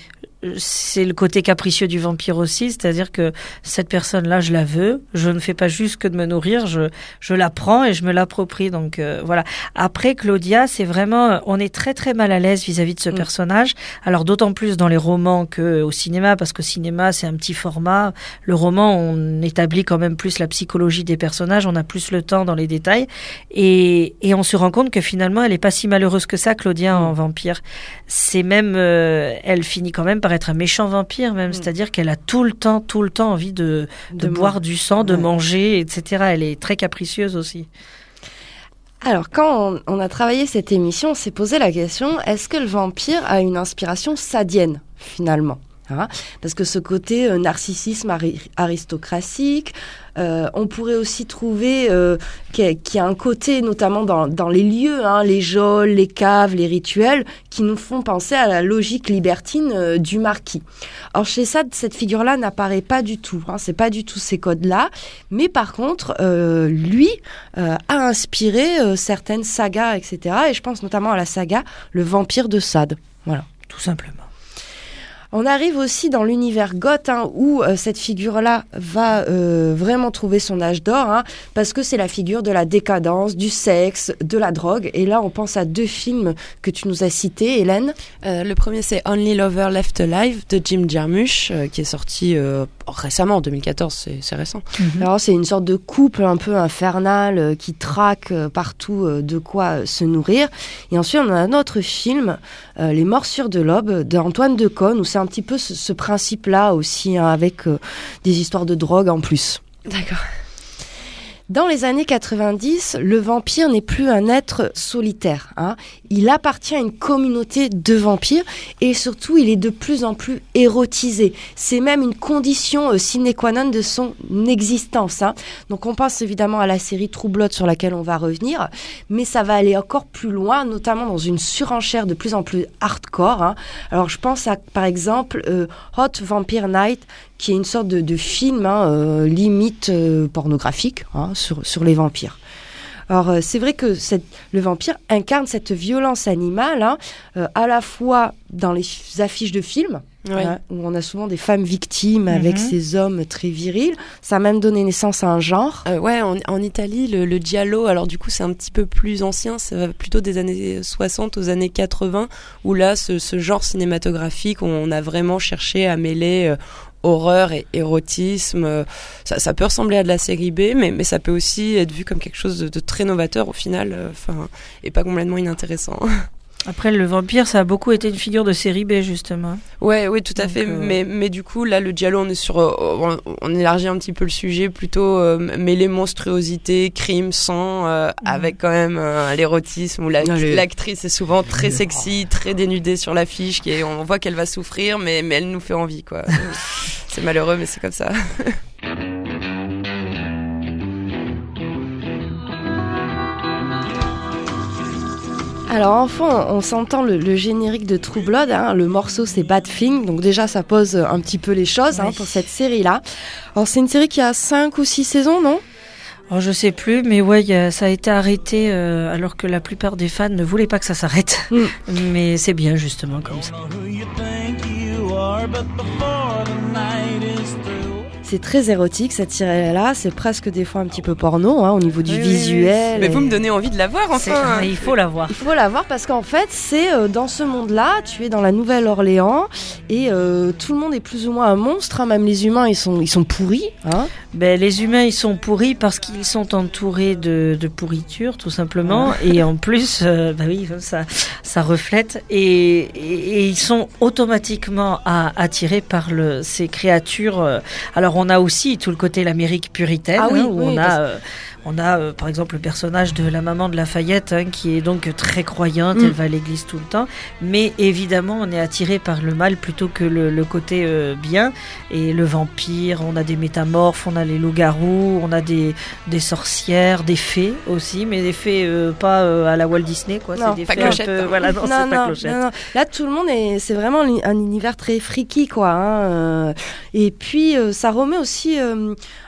c'est le côté capricieux du vampire aussi, c'est-à-dire que cette personne-là, je la veux, je ne fais pas juste que de me nourrir, je, je la prends et je me l'approprie. Donc euh, voilà. Après Claudia, c'est vraiment, on est très très mal à l'aise vis-à-vis de ce Mm. personnage. Alors d'autant plus dans les romans que au cinéma, parce que cinéma c'est un petit format. Le roman, on établit quand même plus la psychologie des personnages, on a plus le temps dans les détails, et, et on se rend compte que finalement, elle est pas si malheureuse que ça, Claudia en vampire. C'est même, euh, elle finit quand même par être un méchant vampire, même, Mm. c'est-à-dire qu'elle a tout le temps, tout le temps envie de, de, boire du sang, de Ouais. manger, etc. Elle est très capricieuse aussi. Alors, quand on a travaillé cette émission, on s'est posé la question est-ce que le vampire a une inspiration sadienne, finalement? Parce que ce côté euh, narcissisme ari- aristocratique, euh, on pourrait aussi trouver euh, qu'il y, a- un côté, notamment dans, les lieux, hein, les geôles, les caves, les rituels, qui nous font penser à la logique libertine euh, du marquis. Alors chez Sade, cette figure-là n'apparaît pas du tout. Hein, c'est pas du tout ces codes-là. Mais par contre, euh, lui a inspiré certaines sagas, etc. Et je pense notamment à la saga Le Vampire de Sade. Tout simplement. On arrive aussi dans l'univers goth hein, où euh, cette figure-là va euh, vraiment trouver son âge d'or hein, parce que c'est la figure de la décadence, du sexe, de la drogue. Et là, on pense à deux films que tu nous as cités, Hélène. Euh, le premier, c'est Only Lover Left Alive de Jim Jarmusch, euh, qui est sorti euh, récemment, en 2014, c'est récent. Alors, c'est une sorte de couple un peu infernal euh, qui traque euh, partout euh, de quoi euh, se nourrir. Et ensuite, on a un autre film, euh, Les Morsures de l'Aube, d'Antoine Decaune, où c'est un petit peu ce, principe-là aussi, hein, avec euh, des histoires de drogue en plus. D'accord. Dans les années 90, le vampire n'est plus un être solitaire. hein. Il appartient à une communauté de vampires et surtout, il est de plus en plus érotisé. C'est même une condition euh, sine qua non de son existence. hein. Donc, on pense évidemment à la série True Blood sur laquelle on va revenir, mais ça va aller encore plus loin, notamment dans une surenchère de plus en plus hardcore. hein. Alors, je pense à, par exemple, euh, Hot Vampire Night, qui est une sorte de, de film hein, euh, limite euh, pornographique hein, sur, sur les vampires. Alors euh, c'est vrai que cette, le vampire incarne cette violence animale, hein, euh, à la fois dans les affiches de films, hein, où on a souvent des femmes victimes avec Mhm. ces hommes très virils. Ça a même donné naissance à un genre. Euh, ouais, en, en Italie, le, le giallo, alors du coup, c'est un petit peu plus ancien, ça va plutôt des années 60 aux années 80, où là, ce, ce genre cinématographique, on a vraiment cherché à mêler euh, horreur et érotisme. Euh, Ça, peut ressembler à de la série B, mais, mais ça peut aussi être vu comme quelque chose de, de très novateur au final, euh, et pas complètement inintéressant. Après, le vampire, ça a beaucoup été une figure de série B, justement. Ouais, oui, tout à Donc, fait. euh, Mais, mais du coup, là, le giallo, on est sur, euh, on, on élargit un petit peu le sujet, plutôt euh, mêler monstruosité, crime, sang, euh, avec quand même euh, l'érotisme où la- Allez. l'actrice est souvent très sexy, très dénudée sur l'affiche, on voit qu'elle va souffrir, mais, mais elle nous fait envie, quoi. c'est malheureux, mais c'est comme ça. Alors enfin, on s'entend le, le générique de True Blood, hein, le morceau c'est Bad Thing, donc déjà ça pose un petit peu les choses hein, pour cette série-là. Alors c'est une série qui a 5 ou 6 saisons, non? Alors, je sais plus, mais ouais, ça a été arrêté euh, alors que la plupart des fans ne voulaient pas que ça s'arrête. Mm. Mais c'est bien, justement, comme ça. C'est très érotique cette série-là, c'est presque des fois un petit peu porno hein, au niveau du Oui, oui, oui. visuel. Mais vous me donnez envie de la voir, enfin. mais il faut la voir. Il faut la voir parce qu'en fait, c'est euh, dans ce monde-là, tu es dans la Nouvelle-Orléans et euh, tout le monde est plus ou moins un monstre, hein, même les humains, ils sont, ils sont pourris. Hein. Ben, les humains, ils sont pourris parce qu'ils sont entourés de, de pourriture, tout simplement. Et en plus, euh, bah oui, ça, ça reflète. Et, et, et ils sont automatiquement à- attirés par le, ces créatures. Alors, on a aussi tout le côté l'Amérique puritaine, Ah oui, hein, où oui, on a, euh, On a euh, par exemple le personnage de la maman de Lafayette hein, qui est donc très croyante, Mm. elle va à l'église tout le temps, mais évidemment on est attiré par le mal plutôt que le, le côté euh, bien. Et le vampire, on a des métamorphes, on a les loups-garous, on a des, des sorcières, des fées aussi, mais des fées euh, pas à la Walt Disney quoi. Non, c'est des pas fées clochette, peu- hein. voilà, non, pas non, clochette. non, non. Là, tout le monde est. C'est vraiment un univers très freaky, quoi. hein. Et puis, ça remet aussi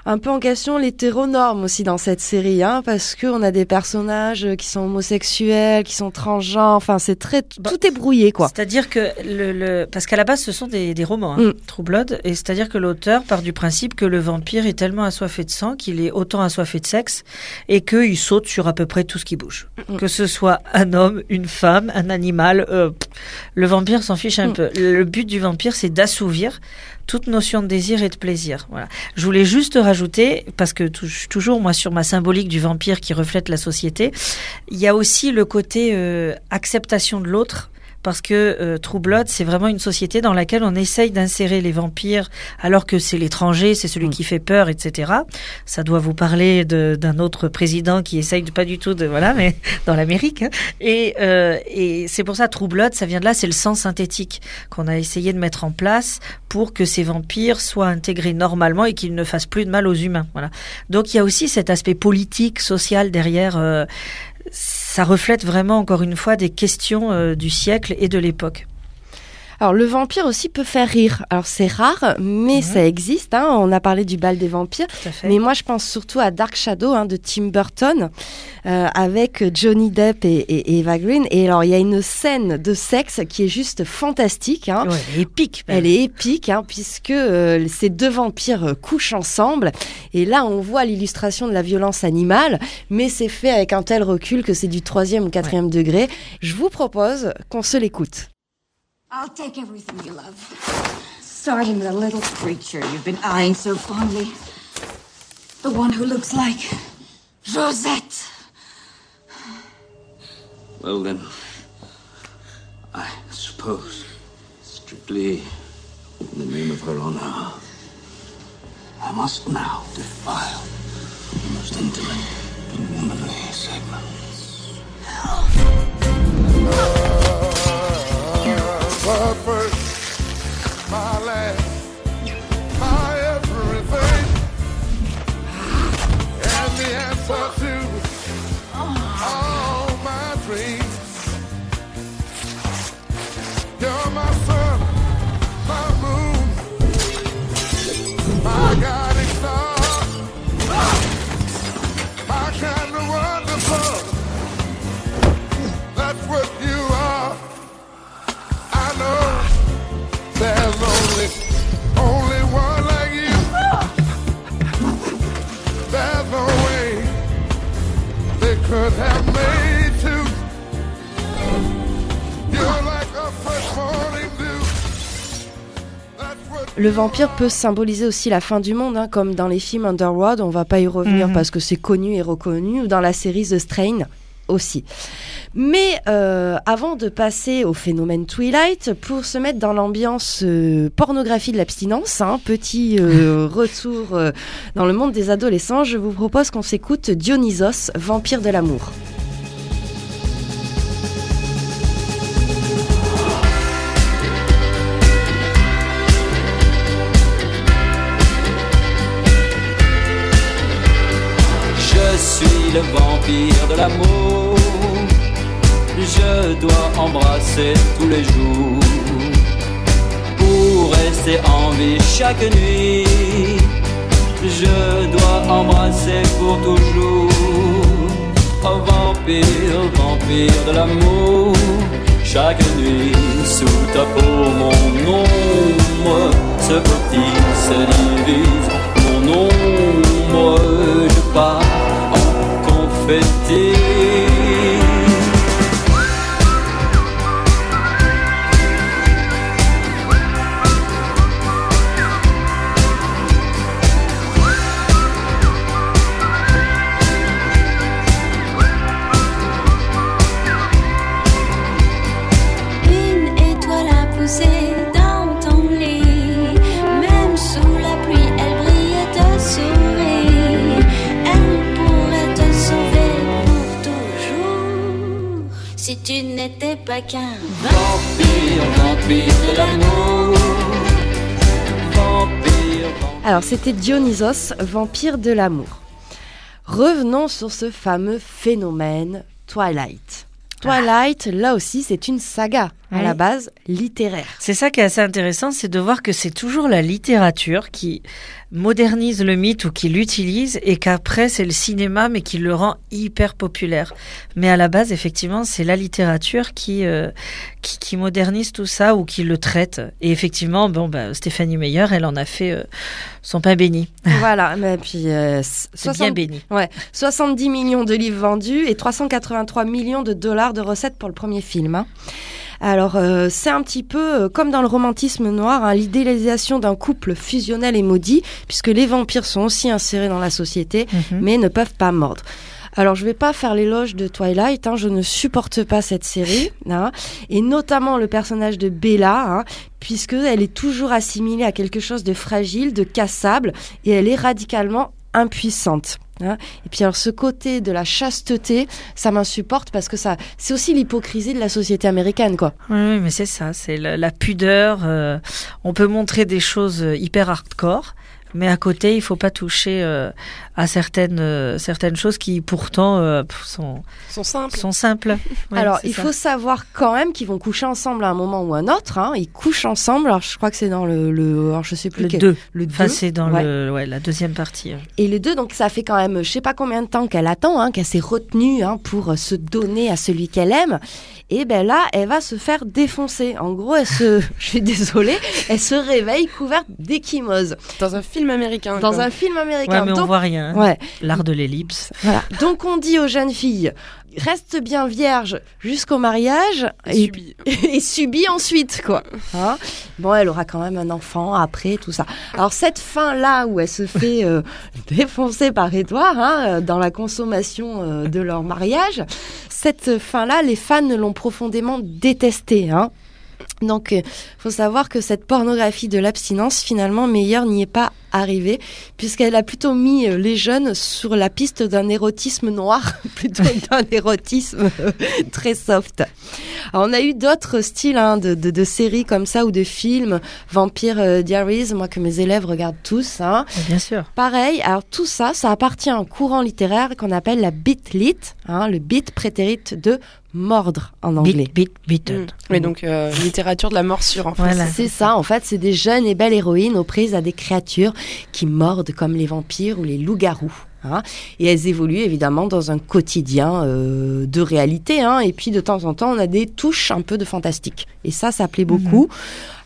un peu en question l'hétéronorme aussi dans cette série, hein, parce qu'on a des personnages qui sont homosexuels, qui sont transgenres. Enfin, c'est très. Bah, tout est brouillé, quoi. C'est-à-dire que le, le- parce qu'à la base ce sont des, des romans, hein, Mm. True Blood, et c'est-à-dire que l'auteur part du principe que le vampire est tellement assoiffé de sang qu'il est autant assoiffé de sexe et qu'il saute sur à peu près tout ce qui bouge, Mm. que ce soit un homme, une femme, un animal. euh, le vampire s'en fiche un Mm. peu. Le but du vampire c'est d'assouvir toute notion de désir et de plaisir. Voilà. Je voulais juste rajouter, parce que tou- toujours moi sur ma symbolique du vampire qui reflète la société, il y a aussi le côté euh, acceptation de l'autre. Parce que euh, True Blood, c'est vraiment une société dans laquelle on essaye d'insérer les vampires, alors que c'est l'étranger, c'est celui Mm. qui fait peur, etc. Ça doit vous parler d'un autre président qui essaye de pas du tout de voilà, mais dans l'Amérique. hein. Et, euh, et c'est pour ça True Blood, ça vient de là, c'est le sang synthétique qu'on a essayé de mettre en place pour que ces vampires soient intégrés normalement et qu'ils ne fassent plus de mal aux humains. Voilà. Donc il y a aussi cet aspect politique, social derrière. euh, ça reflète vraiment encore une fois des questions euh, du siècle et de l'époque. Alors, le vampire aussi peut faire rire. Alors, c'est rare, mais Mhm. ça existe. Hein. On a parlé du bal des vampires. Mais moi, je pense surtout à Dark Shadow hein, de Tim Burton euh, avec Johnny Depp et, et- et Eva Green. Et alors, il y a une scène de sexe qui est juste fantastique. Hein. Ouais, elle est épique. Elle est épique hein, puisque euh, ces deux vampires euh, couchent ensemble et là on voit l'illustration de la violence animale mais c'est fait avec un tel recul que c'est du troisième ou quatrième degré. Je vous propose qu'on se l'écoute. I'll take everything you love. Starting with a little creature you've been eyeing so fondly. The one who looks like Rosette. Well then, I suppose, strictly in the name of her honor, I must now defile the most intimate and womanly segments first. Le vampire peut symboliser aussi la fin du monde hein, comme dans les films Underworld, on va pas y revenir Mhm. parce que c'est connu et reconnu ou dans la série The Strain aussi. Mais euh, avant de passer au phénomène Twilight, pour se mettre dans l'ambiance euh, pornographie de l'abstinence, hein, petit euh, retour dans le monde des adolescents, je vous propose qu'on s'écoute Dionysos, vampire de l'amour. L'amour. Je dois embrasser tous les jours pour rester en vie chaque nuit. Je dois embrasser pour toujours. Oh vampire, vampire de l'amour. Chaque nuit sous ta peau, mon ombre se petit se divise. Mon ombre, je pars day. C'était Dionysos, vampire de l'amour. Revenons sur ce fameux phénomène Twilight. Twilight, là aussi, c'est une saga, à Oui. la base littéraire. C'est ça qui est assez intéressant, c'est de voir que c'est toujours la littérature qui modernise le mythe ou qui l'utilise et qu'après c'est le cinéma mais qui le rend hyper populaire. Mais à la base, effectivement, c'est la littérature qui, euh, qui qui modernise tout ça ou qui le traite. Et effectivement, bon, bah, Stéphanie Meyer, elle en a fait euh, son pain béni. voilà, mais puis euh, bien 60 béni. ouais, 70 millions de livres vendus et 383 millions de dollars de recettes pour le premier film. hein. Alors, euh, c'est un petit peu euh, comme dans le romantisme noir, hein, l'idéalisation d'un couple fusionnel et maudit, puisque les vampires sont aussi insérés dans la société, Mhm. mais ne peuvent pas mordre. Alors, je vais pas faire l'éloge de Twilight, hein, je ne supporte pas cette série, hein, et notamment le personnage de Bella, hein, puisque elle est toujours assimilée à quelque chose de fragile, de cassable, et elle est radicalement impuissante. Hein. Et puis alors ce côté de la chasteté, ça m'insupporte parce que ça, c'est aussi l'hypocrisie de la société américaine, quoi. Oui, mais c'est ça, c'est la, la pudeur. euh, on peut montrer des choses euh, hyper hardcore, mais à côté, il faut pas toucher euh, à certaines euh, certaines choses qui pourtant euh, sont sont simples. sont simples. Ouais, alors il ça. faut savoir quand même qu'ils vont coucher ensemble à un moment ou un autre. Hein. Ils couchent ensemble. Alors je crois que c'est dans le, le alors je sais plus le quel- 2. le deux. Enfin, c'est dans Ouais. le ouais, la deuxième partie. hein. Et les deux, donc ça fait quand même, je sais pas combien de temps qu'elle attend, hein, qu'elle s'est retenue hein, pour se donner à celui qu'elle aime. Et ben là, elle va se faire défoncer. En gros, elle se, je suis désolée, elle se réveille couverte d'échymose Dans un film américain. dans quoi. un film américain. Ouais, mais on voit rien. Ouais. L'art de l'ellipse. Voilà. Donc on dit aux jeunes filles, reste bien vierge jusqu'au mariage Et et, subit. et ensuite, quoi. Hein bon, elle aura quand même un enfant après, tout ça. Alors cette fin-là où elle se fait euh, défoncer par Édouard hein, euh, dans la consommation euh, de leur mariage, cette fin-là, les fans l'ont profondément détestée. Hein. Donc, il faut savoir que cette pornographie de l'abstinence, finalement, meilleure n'y est pas arrivée, puisqu'elle a plutôt mis euh, les jeunes sur la piste d'un érotisme noir, plutôt que d'un érotisme euh, très soft. Alors, on a eu d'autres styles hein, de, de, de séries comme ça ou de films, Vampire euh, Diaries, moi que mes élèves regardent tous. Hein. Bien sûr. Pareil, alors tout ça, ça appartient à un courant littéraire qu'on appelle la bit lit, hein, le bit prétérite de mordre en anglais. Bit, bit, bitten. Mm. Oui, donc euh, littérature de la morsure en Voilà. français. C'est ça, en fait, c'est des jeunes et belles héroïnes aux prises à des créatures qui mordent comme les vampires ou les loups-garous. hein. Et elles évoluent évidemment dans un quotidien euh, de réalité. hein. Et puis de temps en temps, on a des touches un peu de fantastique. Et ça, ça plaît beaucoup.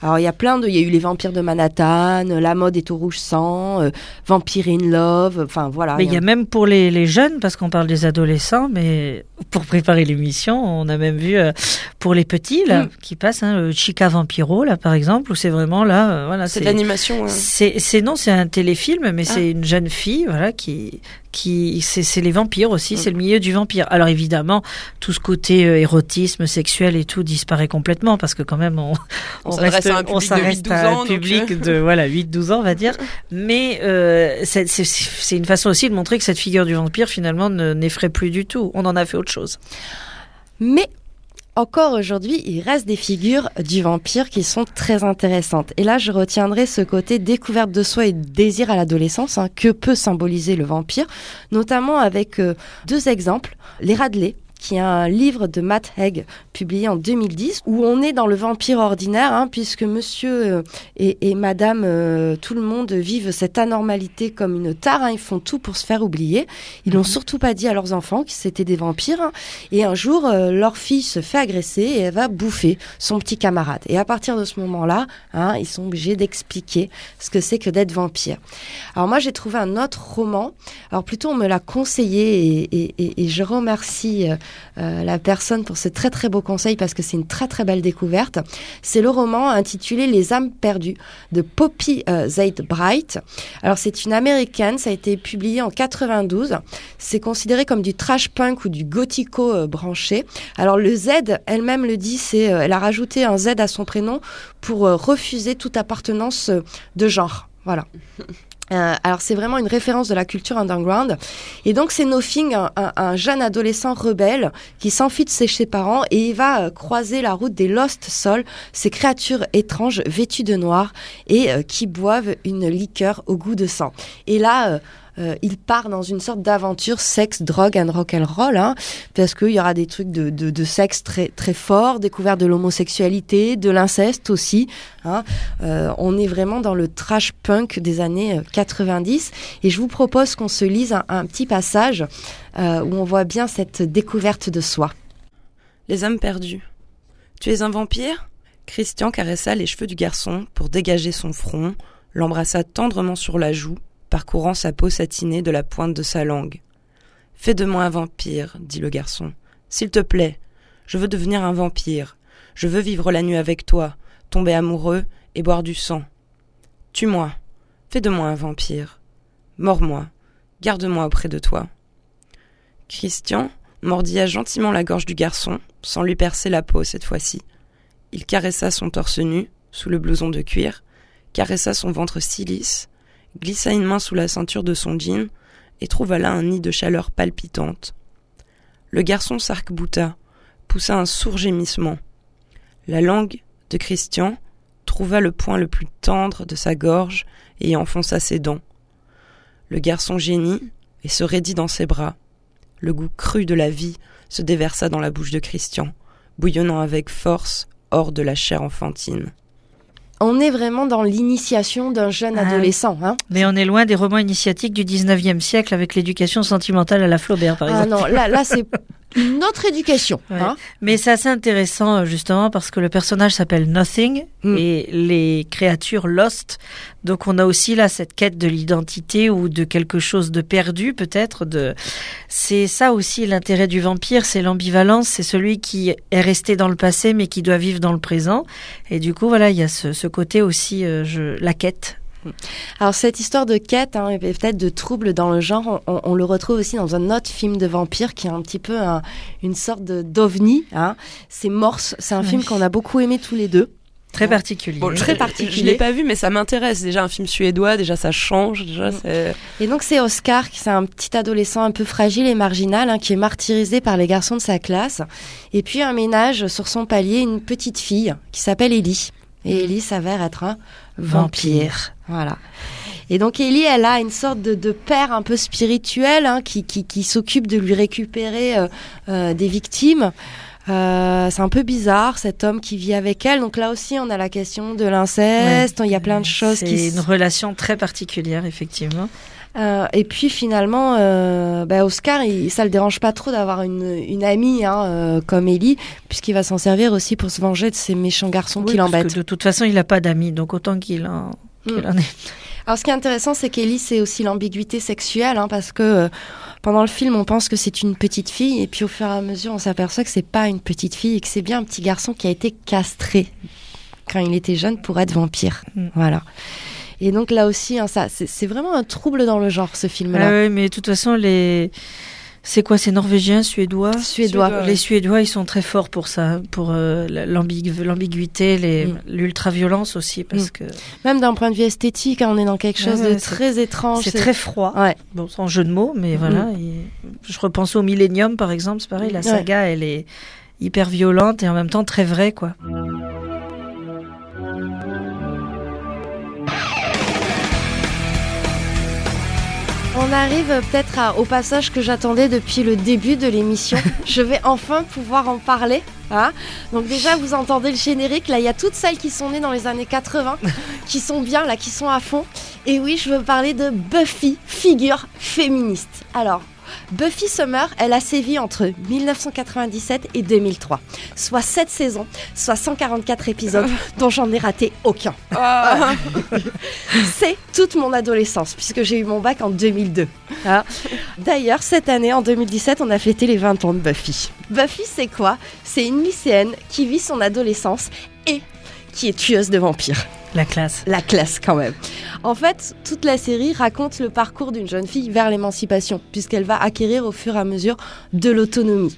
Alors il y a plein de, il y a eu les vampires de Manhattan, La mode est au rouge sang, euh, Vampire in Love. Enfin voilà. Mais il y a même pour les, les jeunes, parce qu'on parle des adolescents, mais pour préparer l'émission, on a même vu euh, pour les petits là Mm. qui passent, hein, le Chica Vampiro là par exemple, où c'est vraiment là, euh, voilà, C'est l'animation. hein. C'est, c'est non, c'est un téléfilm, mais Ah. c'est une jeune fille, voilà, qui, qui, c'est, c'est les vampires aussi, Mm. c'est le milieu du vampire. Alors évidemment, tout ce côté euh, érotisme sexuel et tout disparaît complètement parce que quand même on, On s'adresse à un on public de s'arrête 8-12 à un ans, donc, public euh. de voilà 8-12 ans, on va dire. Mais euh, c'est, c'est, c'est une façon aussi de montrer que cette figure du vampire finalement ne, n'effraie plus du tout. On en a fait autre chose. Mais encore aujourd'hui, il reste des figures du vampire qui sont très intéressantes. Et là, je retiendrai ce côté découverte de soi et désir à l'adolescence hein, que peut symboliser le vampire, notamment avec euh, deux exemples. Les Radley qui est un livre de Matt Haig publié en 2010 où on est dans le vampire ordinaire hein, puisque monsieur euh, et, et madame euh, tout le monde vivent cette anormalité comme une tare hein, ils font tout pour se faire oublier. Ils n'ont surtout pas dit à leurs enfants que c'était des vampires hein. et un jour euh, leur fille se fait agresser et elle va bouffer son petit camarade. Et à partir de ce moment-là ils sont obligés d'expliquer ce que c'est que d'être vampire. Alors moi j'ai trouvé un autre roman. Alors plutôt on me l'a conseillé et, et- et- et je remercie euh, euh, la personne pour ce très très beau conseil parce que c'est une très très belle découverte. C'est le roman intitulé Les âmes perdues de Poppy euh, Bright. Alors c'est une américaine, ça a été publié en 92. C'est considéré comme du trash punk ou du gothico euh, branché. Alors le Z, elle-même le dit, c'est euh, elle a rajouté un Z à son prénom pour refuser toute appartenance de genre. Voilà. Euh, alors c'est vraiment une référence de la culture underground. Et donc c'est Nothing, un, un- un jeune adolescent rebelle qui s'enfuit de ses, ses parents et il va euh, croiser la route des Lost Souls, ces créatures étranges vêtues de noir et euh, qui boivent une liqueur au goût de sang. Et là, euh, euh, il part dans une sorte d'aventure sexe, drogue and rock and roll, hein, parce qu'il y aura des trucs de, de, sexe très très découverte de l'homosexualité, de l'inceste aussi. Hein. Euh, on est vraiment dans le trash punk des années euh, 90. Et je vous propose qu'on se lise un, un petit passage euh, où on voit bien cette découverte de soi. Les âmes perdues. Tu es un vampire? Christian caressa les cheveux du garçon pour dégager son front, l'embrassa tendrement sur la joue, parcourant sa peau satinée de la pointe de sa langue. Fais de moi un vampire, dit le garçon. S'il te plaît, je veux devenir un vampire. Je veux vivre la nuit avec toi, tomber amoureux et boire du sang. Tue-moi. Fais de moi un vampire. Mords-moi. Garde-moi auprès de toi. Christian mordilla gentiment la gorge du garçon, sans lui percer la peau cette fois-ci. Il caressa son torse nu, sous le blouson de cuir, caressa son ventre si lisse, glissa une main sous la ceinture de son jean, et trouva là un nid de chaleur palpitante. Le garçon s'arc-bouta, poussa un sourd gémissement. La langue de Christian trouva le point le plus tendre de sa gorge et y enfonça ses dents. Le garçon gémit et se raidit dans ses bras. Le goût cru de la vie se déversa dans la bouche de Christian, bouillonnant avec force hors de la chair enfantine. On est vraiment dans l'initiation d'un jeune Ah adolescent. Hein. Mais on est loin des romans initiatiques du 19e siècle avec l'éducation sentimentale à la Flaubert, par Ah exemple. non, là, là c'est une autre éducation. Ouais. hein. Mais c'est assez intéressant justement parce que le personnage s'appelle Nothing Mm. et les créatures Lost. Donc on a aussi là cette quête de l'identité ou de quelque chose de perdu peut-être. De c'est ça aussi l'intérêt du vampire, c'est l'ambivalence, c'est celui qui est resté dans le passé mais qui doit vivre dans le présent. Et du coup voilà il y a ce, ce côté aussi euh, je, la quête. Alors cette histoire de quête hein, et peut-être de trouble dans le genre, on, on le retrouve aussi dans un autre film de vampire qui est un petit peu un- une sorte de d'ovni. Hein. C'est Morse, c'est un Oui. film qu'on a beaucoup aimé tous les deux. Très particulier. Bon, Très je- particulier. Je l'ai pas vu, mais ça m'intéresse. Déjà un film suédois, déjà ça change. Déjà, Mm. c'est. Et donc c'est Oscar, qui c'est un petit adolescent un peu fragile et marginal, hein, qui est martyrisé par les garçons de sa classe. Et puis un ménage sur son palier une petite fille qui s'appelle Ellie. Et Ellie s'avère être un vampire. Voilà. Et donc Ellie, elle a une sorte de, de père un peu spirituel hein, qui, qui, qui s'occupe de lui récupérer euh, euh, des victimes. Euh, c'est un peu bizarre cet homme qui vit avec elle. Donc là aussi, on a la question de l'inceste. Il y a plein de choses C'est qui une relation très particulière effectivement. euh, et puis finalement, euh, bah, Oscar, il, ça le dérange pas trop d'avoir une, une amie hein, euh, comme Ellie, puisqu'il va s'en servir aussi pour se venger de ces méchants garçons Oui, qui l'embêtent. De toute façon il n'a pas d'amis donc autant qu'il en, qu'il Mm. en ait. Alors ce qui est intéressant, c'est qu'Ellie, c'est aussi l'ambiguïté sexuelle, hein, parce que euh, pendant le film, on pense que c'est une petite fille, et puis au fur et à mesure, on s'aperçoit que c'est pas une petite fille, et que c'est bien un petit garçon qui a été castré quand il était jeune pour être vampire. Mm. Voilà. Et donc là aussi, hein, ça, c'est vraiment un trouble dans le genre, ce film-là. Ah ouais, mais de toute façon, les. C'est quoi C'est norvégien, suédois? Suédois. Suédois. Les Suédois, ils sont très forts pour ça, pour euh, l'ambigu- l'ambiguïté, Mm. l'ultra-violence aussi, parce Mm. que Même d'un point de vue esthétique, hein, on est dans quelque chose ouais, de très étrange. c'est très froid. Ouais. Bon, sans jeu de mots, mais voilà. et je repense au Millennium, par exemple, c'est pareil, la Ouais. saga, elle est hyper violente et en même temps très vraie, quoi. On arrive peut-être au passage que j'attendais depuis le début de l'émission. Je vais enfin pouvoir en parler. hein. Donc déjà, vous entendez le générique. Là, il y a toutes celles qui sont nées dans les années 80, qui sont bien, là, qui sont à fond. Et oui, je veux parler de Buffy, figure féministe. Alors, Buffy Summer, elle a sévi entre 1997 et 2003. Soit 7 saisons, soit 144 épisodes, dont j'en ai raté aucun. Ah. C'est toute mon adolescence, puisque j'ai eu mon bac en 2002. hein. D'ailleurs, cette année, en 2017, on a fêté les 20 ans de Buffy. Buffy, c'est quoi? C'est une lycéenne qui vit son adolescence et qui est tueuse de vampires. La classe. La classe, quand même. En fait, toute la série raconte le parcours d'une jeune fille vers l'émancipation, puisqu'elle va acquérir au fur et à mesure de l'autonomie.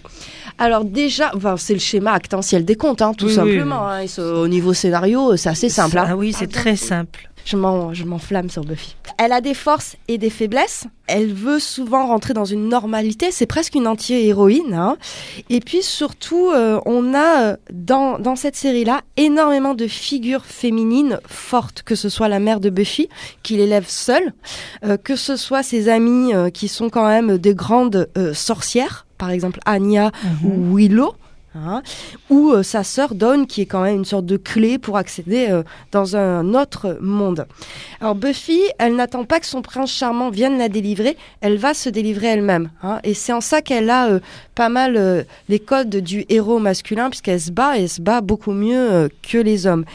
Alors déjà, c'est le schéma actantien des comptes, hein, tout Oui, oui, simplement. hein, et ce- au niveau scénario, c'est assez simple. hein. Ah oui, c'est très simple. Je m'en- je m'enflamme sur Buffy. Elle a des forces et des faiblesses. Elle veut souvent rentrer dans une normalité. C'est presque une anti-héroïne. hein. Et puis surtout, euh, on a euh, dans, dans cette série-là énormément de figures féminines fortes, que ce soit la mère de Buffy, qui l'élève seule, euh, que ce soit ses amies euh, qui sont quand même des grandes sorcières, par exemple Anya ou Willow. Hein, ou euh, sa sœur Dawn qui est quand même une sorte de clé pour accéder euh, dans un autre monde. Alors Buffy, elle n'attend pas que son prince charmant vienne la délivrer, elle va se délivrer elle-même. hein, et c'est en ça qu'elle a euh, pas mal les codes du héros masculin puisqu'elle se bat et elle se bat beaucoup mieux que les hommes.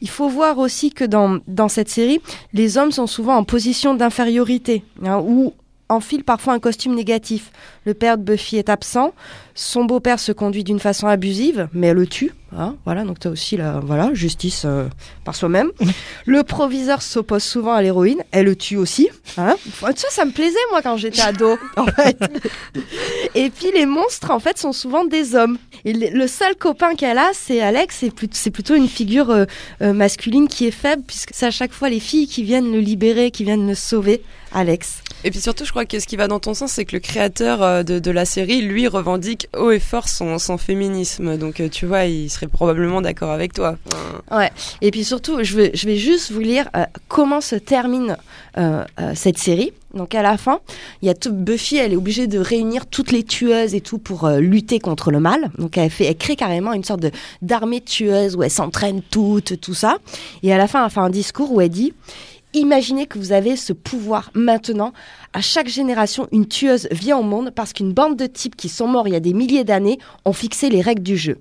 Il faut voir aussi que dans, dans cette série, les hommes sont souvent en position d'infériorité hein, ou enfilent parfois un costume négatif. Le père de Buffy est absent, son beau-père se conduit d'une façon abusive, mais elle le tue. hein, voilà, donc tu as aussi la voilà, justice euh, par soi-même. Le proviseur s'oppose souvent à l'héroïne, elle le tue aussi. Hein. Enfin, ça, ça me plaisait moi quand j'étais ado, en fait. Et puis les monstres, en fait, sont souvent des hommes. Et le seul copain qu'elle a, c'est Alex. C'est plut- c'est plutôt une figure euh, euh, masculine qui est faible, puisque c'est à chaque fois les filles qui viennent le libérer, qui viennent le sauver. Alex. Et puis surtout, je crois que ce qui va dans ton sens, c'est que le créateur de, de la série, lui, revendique haut et fort son, féminisme. Donc, euh, tu vois, il serait probablement d'accord avec toi. Ouais. Et puis surtout, je vais, juste vous lire euh, comment se termine euh, cette série. Donc à la fin, il y a tout, Buffy, elle est obligée de réunir toutes les tueuses et tout pour lutter contre le mal. Donc elle fait, elle crée carrément une sorte d'armée de tueuses où elle s'entraîne toutes, tout ça. Et à la fin, elle fait un discours où elle dit Imaginez que vous avez ce pouvoir maintenant. À chaque génération, une tueuse vient au monde parce qu'une bande de types qui sont morts il y a des milliers d'années ont fixé les règles du jeu.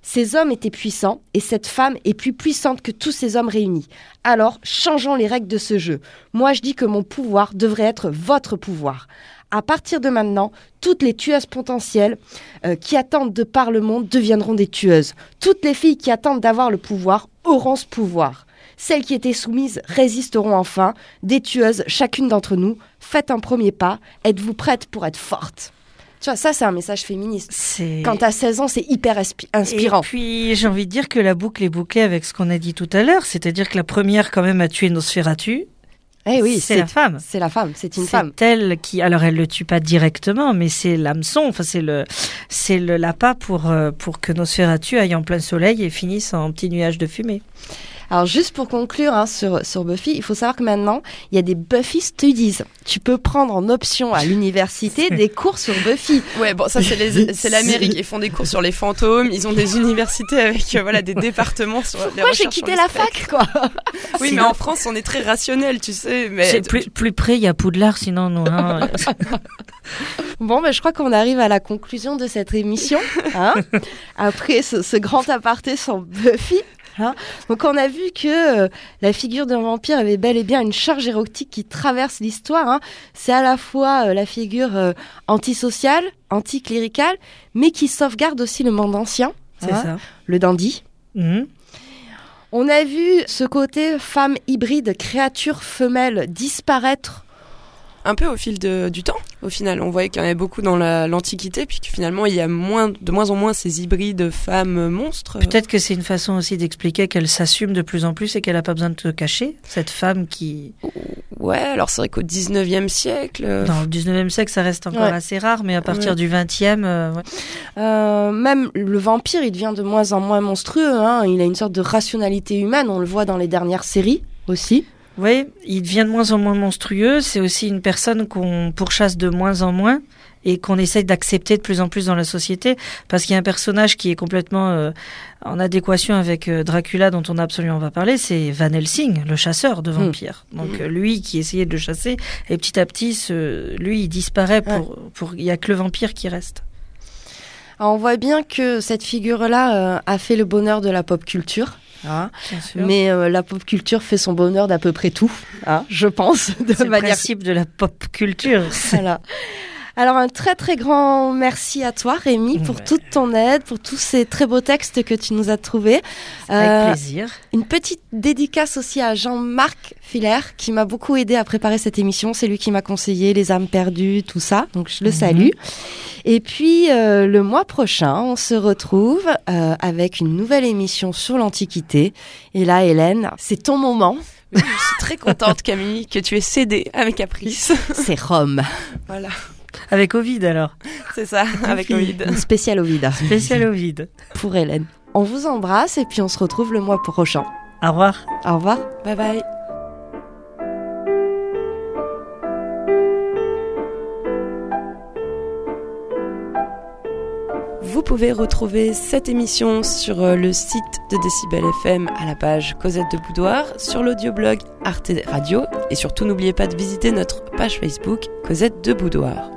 Ces hommes étaient puissants et cette femme est plus puissante que tous ces hommes réunis. Alors, changeons les règles de ce jeu. Moi, je dis que mon pouvoir devrait être votre pouvoir. À partir de maintenant, toutes les tueuses potentielles euh, qui attendent de par le monde deviendront des tueuses. Toutes les filles qui attendent d'avoir le pouvoir auront ce pouvoir. Celles qui étaient soumises résisteront enfin. Des tueuses, chacune d'entre nous, faites un premier pas. Êtes-vous prête pour être forte? Tu vois, ça, c'est un message féministe. C'est... Quand t'as 16 ans, c'est hyper inspi- inspirant. Et puis, j'ai envie de dire que la boucle est bouclée avec ce qu'on a dit tout à l'heure, c'est-à-dire que la première, quand même, à tuer Nosferatu, Eh oui, c'est la femme. C'est la femme, c'est une femme. C'est elle qui, alors elle le tue pas directement, mais c'est l'hameçon, enfin c'est le, c'est le l'appât pour euh, pour que Nosferatu aille en plein soleil et finisse en petit nuage de fumée. Alors juste pour conclure hein, sur, sur Buffy, il faut savoir que maintenant, il y a des Buffy Studies. Tu peux prendre en option à l'université des cours sur Buffy. Ouais, bon, ça c'est l'Amérique. Ils font des cours sur les fantômes. Ils ont des universités avec euh, voilà des départements sur les Moi, j'ai quitté la fac, quoi. Oui, mais en France, on est très rationnel, tu sais. Mais C'est plus plus près, il y a Poudlard, sinon non. hein. Bon, ben, je crois qu'on arrive à la conclusion de cette émission. hein. Après ce, ce grand aparté sur Buffy. Hein. Donc, on a vu que euh, la figure d'un vampire avait bel et bien une charge érotique qui traverse l'histoire. hein. C'est à la fois euh, la figure euh, antisociale, anticléricale, mais qui sauvegarde aussi le monde ancien. C'est hein, ça. Le dandy. Mhm. On a vu ce côté femme hybride, créature femelle disparaître un peu au fil de- du temps, au final. On voyait qu'il y en avait beaucoup dans la- l'Antiquité, puis que finalement, il y a moins, de moins en moins ces hybrides femmes-monstres. Peut-être que c'est une façon aussi d'expliquer qu'elle s'assume de plus en plus et qu'elle n'a pas besoin de te cacher. Cette femme qui, Ouais, alors c'est vrai qu'au 19e siècle. euh, dans le 19e siècle, ça reste encore Ouais. assez rare, mais à partir Ouais. du 20e, euh, ouais. Euh, même le vampire, il devient de moins en moins monstrueux. hein. Il a une sorte de rationalité humaine. On le voit dans les dernières séries aussi. Oui, il devient de moins en moins monstrueux. C'est aussi une personne qu'on pourchasse de moins en moins et qu'on essaye d'accepter de plus en plus dans la société parce qu'il y a un personnage qui est complètement euh, en adéquation avec euh, Dracula dont on a absolument pas parlé, c'est Van Helsing, le chasseur de vampires. Donc Mm. euh, lui qui essayait de le chasser et petit à petit, ce, lui il disparaît pour pour il y a que le vampire qui reste. Alors, on voit bien que cette figure-là a fait le bonheur de la pop culture. Hein. Mais euh, la pop culture fait son bonheur d'à peu près tout, hein, je pense, de c'est le manière principe de la pop culture. Voilà. Alors un très très grand merci à toi Rémi pour Ouais. toute ton aide, pour tous ces très beaux textes que tu nous as trouvés. Avec Euh, plaisir. Une petite dédicace aussi à Jean-Marc Filaire qui m'a beaucoup aidé à préparer cette émission. C'est lui qui m'a conseillé les âmes perdues, tout ça. Donc je le Mhm. salue. Et puis euh, le mois prochain, on se retrouve euh, avec une nouvelle émission sur l'Antiquité. Et là, Hélène, c'est ton moment. Oui, je suis très contente, Camille, que tu aies cédé à mes caprices. C'est Rome. Voilà, Avec Ovid alors. c'est ça, avec. Ovid. Une spéciale Ovid Spécial Ovid. pour Hélène. On vous embrasse et puis on se retrouve le mois prochain. Au revoir. Au revoir. Bye bye. Vous pouvez retrouver cette émission sur euh, le site de Décibel FM à la page Cosette de Boudoir, sur l'audioblog Arte Radio et surtout n'oubliez pas de visiter notre page Facebook Cosette de Boudoir.